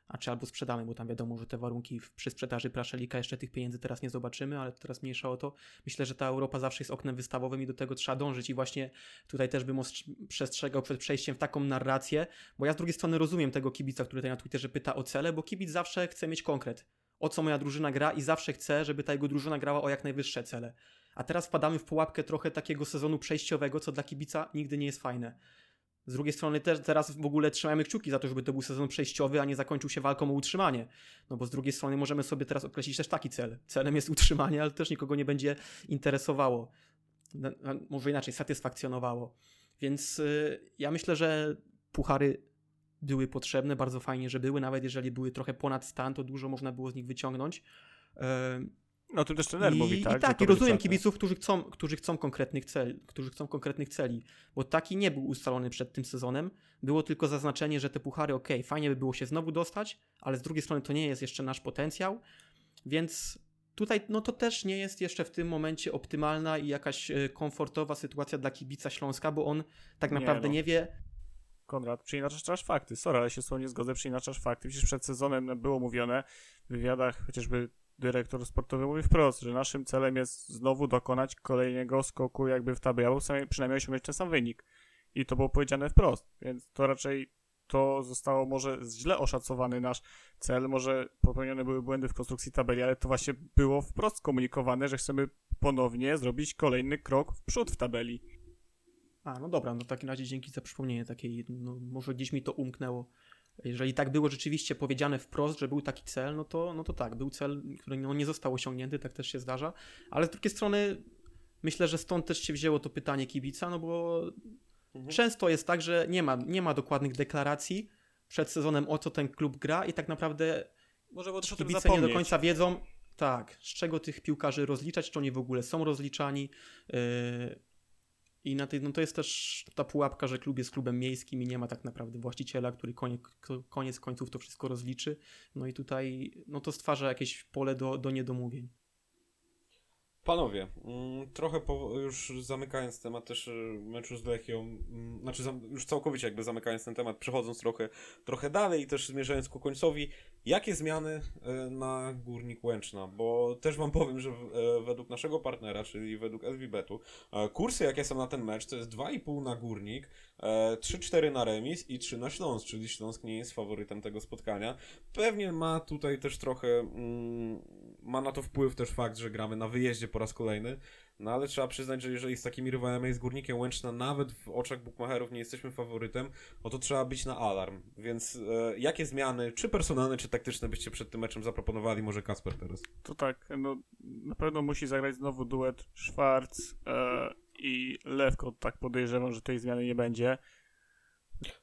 Speaker 4: A czy albo sprzedamy, bo tam wiadomo, że te warunki przy sprzedaży Praszelika jeszcze tych pieniędzy teraz nie zobaczymy, ale teraz mniejsza o to. Myślę, że ta Europa zawsze jest oknem wystawowym i do tego trzeba dążyć i właśnie tutaj też bym przestrzegał przed przejściem w taką narrację, bo ja z drugiej strony rozumiem tego kibica, który tutaj na Twitterze pyta o cele, bo kibic zawsze chce mieć konkret. O co moja drużyna gra i zawsze chce, żeby ta jego drużyna grała o jak najwyższe cele. A teraz wpadamy w pułapkę trochę takiego sezonu przejściowego, co dla kibica nigdy nie jest fajne. Z drugiej strony też teraz w ogóle trzymamy kciuki za to, żeby to był sezon przejściowy, a nie zakończył się walką o utrzymanie. No bo z drugiej strony możemy sobie teraz określić też taki cel. Celem jest utrzymanie, ale też nikogo nie będzie interesowało. Może inaczej, satysfakcjonowało. Więc y, ja myślę, że puchary były potrzebne, bardzo fajnie, że były, nawet jeżeli były trochę ponad stan, to dużo można było z nich wyciągnąć.
Speaker 3: No o tym też trener
Speaker 4: i,
Speaker 3: mówi, tak?
Speaker 4: I tak,
Speaker 3: to
Speaker 4: i rozumiem kibiców, którzy chcą, którzy chcą konkretnych celi, którzy chcą konkretnych celi, bo taki nie był ustalony przed tym sezonem. Było tylko zaznaczenie, że te puchary, ok, fajnie by było się znowu dostać, ale z drugiej strony to nie jest jeszcze nasz potencjał, więc tutaj no to też nie jest jeszcze w tym momencie optymalna i jakaś e, komfortowa sytuacja dla kibica Śląska, bo on tak
Speaker 3: Nie,
Speaker 4: naprawdę
Speaker 3: no.
Speaker 4: nie wie,
Speaker 3: Konrad, przeinaczasz fakty. Sorry, ale się z tobą nie zgodzę, przeinaczasz fakty. Przecież przed sezonem było mówione w wywiadach, chociażby dyrektor sportowy mówi wprost, że naszym celem jest znowu dokonać kolejnego skoku jakby w tabeli, albo przynajmniej- osiągnąć ten sam wynik. I to było powiedziane wprost, więc to raczej to zostało może źle oszacowany nasz cel, może popełnione były błędy w konstrukcji tabeli, ale to właśnie było wprost komunikowane, że chcemy ponownie zrobić kolejny krok w przód w tabeli.
Speaker 4: A, no dobra, no w takim razie dzięki za przypomnienie takiej, no może gdzieś mi to umknęło. Jeżeli tak było rzeczywiście powiedziane wprost, że był taki cel, no to, no to tak, był cel, który no, nie został osiągnięty, tak też się zdarza, ale z drugiej strony myślę, że stąd też się wzięło to pytanie kibica, no bo często jest tak, że nie ma, nie ma dokładnych deklaracji przed sezonem o co ten klub gra i tak naprawdę
Speaker 3: Może
Speaker 4: kibice nie
Speaker 3: zapomnieć.
Speaker 4: do końca wiedzą, tak, z czego tych piłkarzy rozliczać, czy oni w ogóle są rozliczani. Yy, I na tej, no to jest też ta pułapka, że klub jest klubem miejskim i nie ma tak naprawdę właściciela, który koniec, koniec końców to wszystko rozliczy. No i tutaj no to stwarza jakieś pole do, do niedomówień.
Speaker 2: Panowie, mm, trochę po, już zamykając temat też y, meczu z Lechią, mm, znaczy już całkowicie jakby zamykając ten temat, przechodząc trochę, trochę dalej i też zmierzając ku końcowi, jakie zmiany y, na Górnik Łęczna? Bo też wam powiem, że e, według naszego partnera, czyli według SVBetu, e, kursy jakie są na ten mecz to jest 2,5 na Górnik, e, 3-4 na remis i 3 na Śląsk, czyli Śląsk nie jest faworytem tego spotkania. Pewnie ma tutaj też trochę, mm, ma na to wpływ też fakt, że gramy na wyjeździe po raz kolejny, no ale trzeba przyznać, że jeżeli z takimi rywalami z Górnikiem Łęczna nawet w oczach bukmacherów nie jesteśmy faworytem, no to trzeba być na alarm. Więc e, jakie zmiany, czy personalne, czy taktyczne byście przed tym meczem zaproponowali? Może Kasper teraz.
Speaker 3: To tak, no na pewno musi zagrać znowu duet Schwarz e, i Lewko. Tak podejrzewam, że tej zmiany nie będzie.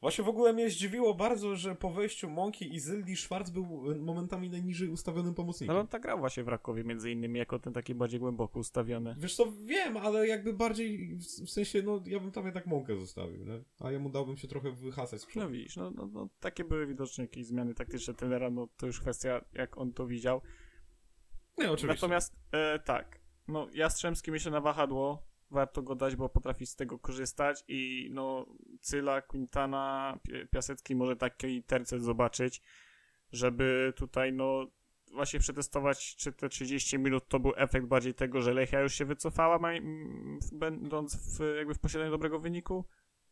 Speaker 2: Właśnie w ogóle mnie zdziwiło bardzo, że po wejściu Monki i Zyldi Schwarz był momentami najniżej ustawionym pomocnikiem.
Speaker 3: No on tak grał właśnie w Rakowie między innymi, jako ten taki bardziej głęboko ustawiony.
Speaker 2: Wiesz co, wiem, ale jakby bardziej, w w sensie, no ja bym tam jednak Monkę zostawił, nie? A jemu dałbym się trochę wyhasać z przodu.
Speaker 3: No widzisz, no, no, no takie były widoczne jakieś zmiany taktyczne trenera, no to już kwestia jak on to widział.
Speaker 2: Nie, oczywiście.
Speaker 3: Natomiast e, tak, no Jastrzębski myślę na wahadło, warto go dać, bo potrafi z tego korzystać i no Cyla, Quintana, Pi- Piasecki może taki tercet zobaczyć, żeby tutaj no właśnie przetestować, czy te 30 minut to był efekt bardziej tego, że Lechia już się wycofała, będąc w, jakby w posiadaniu dobrego wyniku,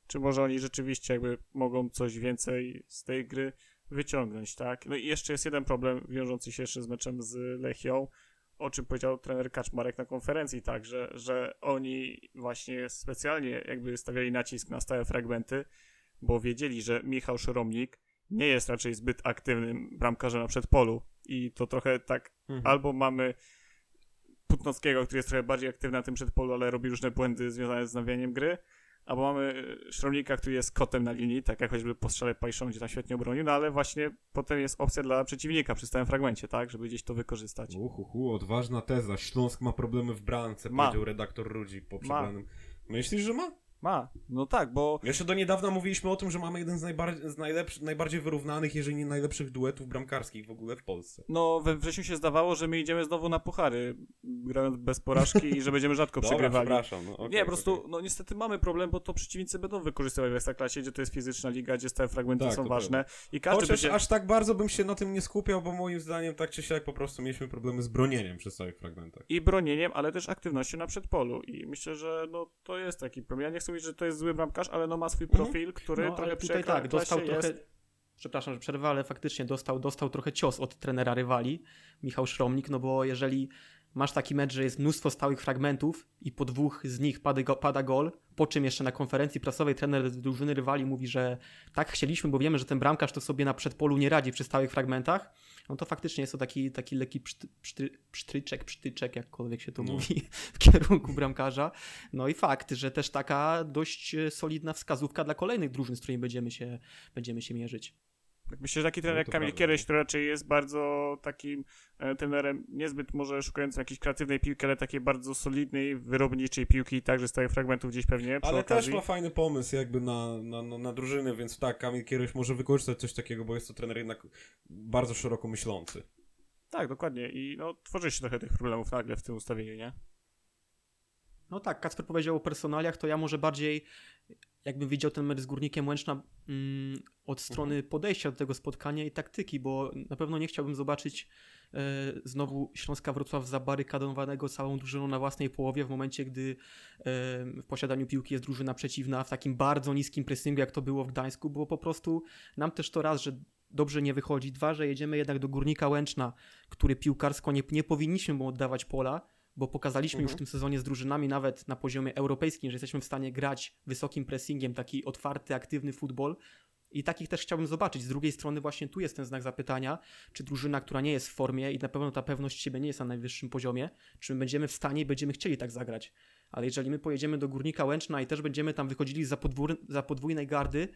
Speaker 3: czy może oni rzeczywiście jakby mogą coś więcej z tej gry wyciągnąć, tak? No i jeszcze jest jeden problem wiążący się jeszcze z meczem z Lechią, o czym powiedział trener Kaczmarek na konferencji, tak, że, że oni właśnie specjalnie jakby stawiali nacisk na stałe fragmenty, bo wiedzieli, że Michał Szoromnik nie jest raczej zbyt aktywnym bramkarzem na przedpolu i to trochę tak
Speaker 2: Mhm.
Speaker 3: albo mamy Putnowskiego, który jest trochę bardziej aktywny na tym przedpolu, ale robi różne błędy związane z nawijaniem gry, albo mamy Szromnika, który jest kotem na linii, tak jak choćby po strzale Pajszon, gdzie tam świetnie obronił, no ale właśnie potem jest opcja dla przeciwnika przy stałym fragmencie, tak, żeby gdzieś to wykorzystać.
Speaker 2: Uhuhu, odważna teza. Śląsk ma problemy w bramce,
Speaker 3: Ma.
Speaker 2: powiedział redaktor Rudzi po przegranym. Myślisz, że ma?
Speaker 3: Ma, no tak, bo
Speaker 2: Jeszcze do niedawna mówiliśmy o tym, że mamy jeden z, najbar- z najlepszy- najbardziej wyrównanych, jeżeli nie najlepszych duetów bramkarskich w ogóle w Polsce.
Speaker 3: no we wrześniu się zdawało, że my idziemy znowu na puchary, grając bez porażki i że będziemy rzadko przegrywali.
Speaker 2: przepraszam. No, okej,
Speaker 3: nie, po prostu,
Speaker 2: okej.
Speaker 3: no niestety mamy problem, bo to przeciwnicy będą wykorzystywać w Ekstraklasie, gdzie to jest fizyczna liga, gdzie stałe fragmenty
Speaker 2: Tak,
Speaker 3: są ważne i każdy
Speaker 2: Chociaż
Speaker 3: będzie...
Speaker 2: aż tak bardzo bym się na tym nie skupiał, bo moim zdaniem tak czy siak po prostu mieliśmy problemy z bronieniem przy stałych fragmentach.
Speaker 3: i bronieniem, ale też aktywnością na przedpolu. I myślę, że no, to jest taki problem. Ja nie chcę mówić, że to jest zły bramkarz, ale no ma swój
Speaker 2: Mhm.
Speaker 3: profil, który
Speaker 4: No,
Speaker 3: trochę
Speaker 4: tutaj tak, dostał trochę.
Speaker 3: jest...
Speaker 4: Przepraszam, że przerwę, ale faktycznie dostał, dostał trochę cios od trenera rywali, Michał Szromnik, no bo jeżeli masz taki mecz, że jest mnóstwo stałych fragmentów i po dwóch z nich pada, go- pada gol, po czym jeszcze na konferencji prasowej trener drużyny rywali mówi, że tak chcieliśmy, bo wiemy, że ten bramkarz to sobie na przedpolu nie radzi przy stałych fragmentach, no to faktycznie jest to taki, taki lekki pszty, pszty, psztryczek, psztyczek, jakkolwiek się to
Speaker 2: No.
Speaker 4: mówi, w kierunku bramkarza. No i fakt, że też taka dość e, solidna wskazówka dla kolejnych drużyn, z którymi będziemy się, będziemy się mierzyć.
Speaker 3: Myślę, że taki trener
Speaker 2: No
Speaker 3: jak Kamil
Speaker 2: prawda.
Speaker 3: Kiereś, który raczej jest bardzo takim e, trenerem niezbyt może szukającym jakiejś kreatywnej piłki, ale takiej bardzo solidnej, wyrobniczej piłki i także stałych fragmentów gdzieś pewnie przy
Speaker 2: Ale
Speaker 3: okazji.
Speaker 2: też ma fajny pomysł jakby na, na, na, na drużyny, więc tak, Kamil Kieroś może wykorzystać coś takiego, bo jest to trener jednak bardzo szeroko myślący.
Speaker 3: Tak, dokładnie. I no, tworzy się trochę tych problemów nagle w tym ustawieniu, nie?
Speaker 4: No tak, Kacper powiedział o personaliach, to ja może bardziej jakbym widział ten mecz z Górnikiem Łęczna mm, od strony podejścia do tego spotkania i taktyki, bo na pewno nie chciałbym zobaczyć e, znowu Śląska Wrocław zabarykadowanego całą drużyną na własnej połowie w momencie, gdy e, w posiadaniu piłki jest drużyna przeciwna w takim bardzo niskim pressingu, jak to było w Gdańsku, bo po prostu nam też to raz, że dobrze nie wychodzi, dwa, że jedziemy jednak do Górnika Łęczna, który piłkarsko nie, nie powinniśmy mu oddawać pola, bo pokazaliśmy już w tym sezonie z drużynami nawet na poziomie europejskim, że jesteśmy w stanie grać wysokim pressingiem, taki otwarty, aktywny futbol. I takich też chciałbym zobaczyć. Z drugiej strony właśnie tu jest ten znak zapytania, czy drużyna, która nie jest w formie i na pewno ta pewność siebie nie jest na najwyższym poziomie, czy my będziemy w stanie i będziemy chcieli tak zagrać. Ale jeżeli my pojedziemy do Górnika Łęczna i też będziemy tam wychodzili za, podwór, za podwójnej gardy,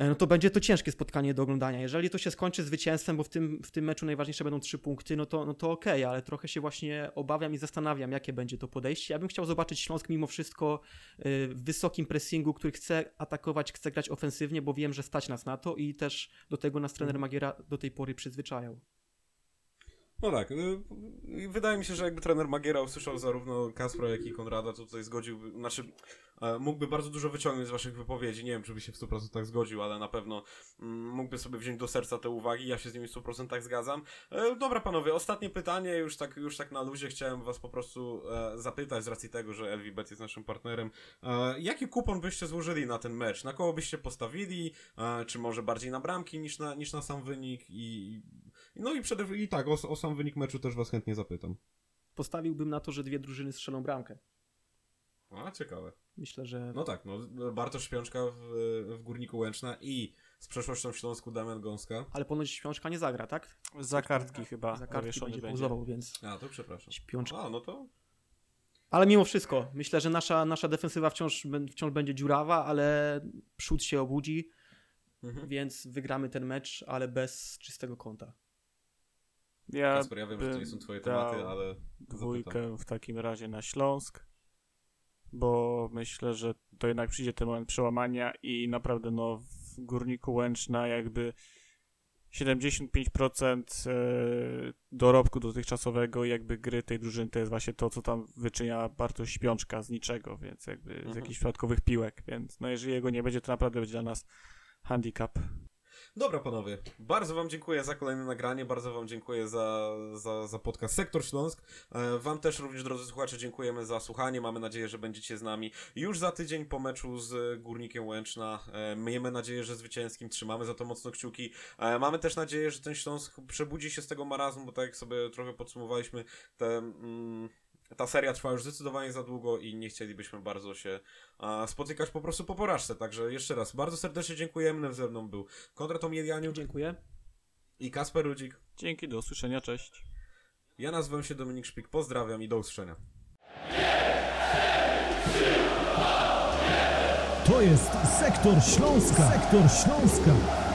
Speaker 4: no to będzie to ciężkie spotkanie do oglądania. Jeżeli to się skończy zwycięstwem, bo w tym, w tym meczu najważniejsze będą trzy punkty, no to, no to okej, ale trochę się właśnie obawiam i zastanawiam, jakie będzie to podejście. Ja bym chciał zobaczyć Śląsk mimo wszystko y, w wysokim pressingu, który chce atakować, chce grać ofensywnie, bo wiem, że stać nas na to i też do tego nas trener Magiera do tej pory przyzwyczajał.
Speaker 2: No tak, y, wydaje mi się, że jakby trener Magiera usłyszał zarówno Kaspra, jak i Konrada, to tutaj zgodziłby, znaczy e, mógłby bardzo dużo wyciągnąć z waszych wypowiedzi, nie wiem, czy by się w 100% zgodził, ale na pewno mm, mógłby sobie wziąć do serca te uwagi, ja się z nimi w 100% zgadzam. E, Dobra panowie, ostatnie pytanie, już tak, już tak na luzie chciałem was po prostu e, zapytać z racji tego, że LVBet jest naszym partnerem. Jaki kupon byście złożyli na ten mecz? Na kogo byście postawili? Czy może bardziej na bramki niż na, niż na sam wynik? I, no i przede i tak, o, o sam wynik meczu też was chętnie zapytam.
Speaker 4: Postawiłbym na to, że dwie drużyny strzelą bramkę.
Speaker 2: A, ciekawe.
Speaker 4: Myślę, że
Speaker 2: No tak, no Bartosz Śpiączka w, w Górniku Łęczna i z przeszłością w Śląsku Damian Gąska.
Speaker 4: ale ponoć Śpiączka nie zagra, tak?
Speaker 3: Za kartki chyba
Speaker 4: Za kartki będzie
Speaker 3: będzie.
Speaker 4: pauzował, więc
Speaker 2: A, to przepraszam.
Speaker 4: Śpiączka.
Speaker 2: A, no to...
Speaker 4: Ale mimo wszystko, myślę, że nasza, nasza defensywa wciąż, wciąż będzie dziurawa, ale przód się obudzi.
Speaker 2: Mhm.
Speaker 4: więc wygramy ten mecz, ale bez czystego konta.
Speaker 3: Ja
Speaker 2: Kasper, ja wiem, że to nie są twoje tematy, ale zapytam.
Speaker 3: dwójkę w takim razie na Śląsk, bo myślę, że to jednak przyjdzie ten moment przełamania i naprawdę no w Górniku Łęczna jakby 75% e, dorobku dotychczasowego i jakby gry tej drużyny to jest właśnie to, co tam wyczynia Bartosz Śpiączka z niczego, więc jakby z
Speaker 2: Mhm.
Speaker 3: jakichś przypadkowych piłek, więc no jeżeli jego nie będzie, to naprawdę będzie dla nas handicap.
Speaker 2: Dobra, panowie, bardzo wam dziękuję za kolejne nagranie, bardzo wam dziękuję za, za, za podcast Sektor Śląsk. E, Wam też również, drodzy słuchacze, dziękujemy za słuchanie. Mamy nadzieję, że będziecie z nami już za tydzień po meczu z Górnikiem Łęczna. E, Miejmy nadzieję, że zwycięskim, trzymamy za to mocno kciuki. E, Mamy też nadzieję, że ten Śląsk przebudzi się z tego marazmu, bo tak jak sobie trochę podsumowaliśmy, te... Mm, ta seria trwa już zdecydowanie za długo i nie chcielibyśmy bardzo się a, spotykać po prostu po porażce. Także jeszcze raz bardzo serdecznie dziękujemy. Ze mną był Konrad Omielianiuk
Speaker 4: Dziękuję.
Speaker 2: i Kasper Rudzik.
Speaker 3: Dzięki, do usłyszenia, cześć.
Speaker 2: Ja nazywam się Dominik Szpik. Pozdrawiam i do usłyszenia.
Speaker 1: To jest Sektor Śląska. Sektor Śląska.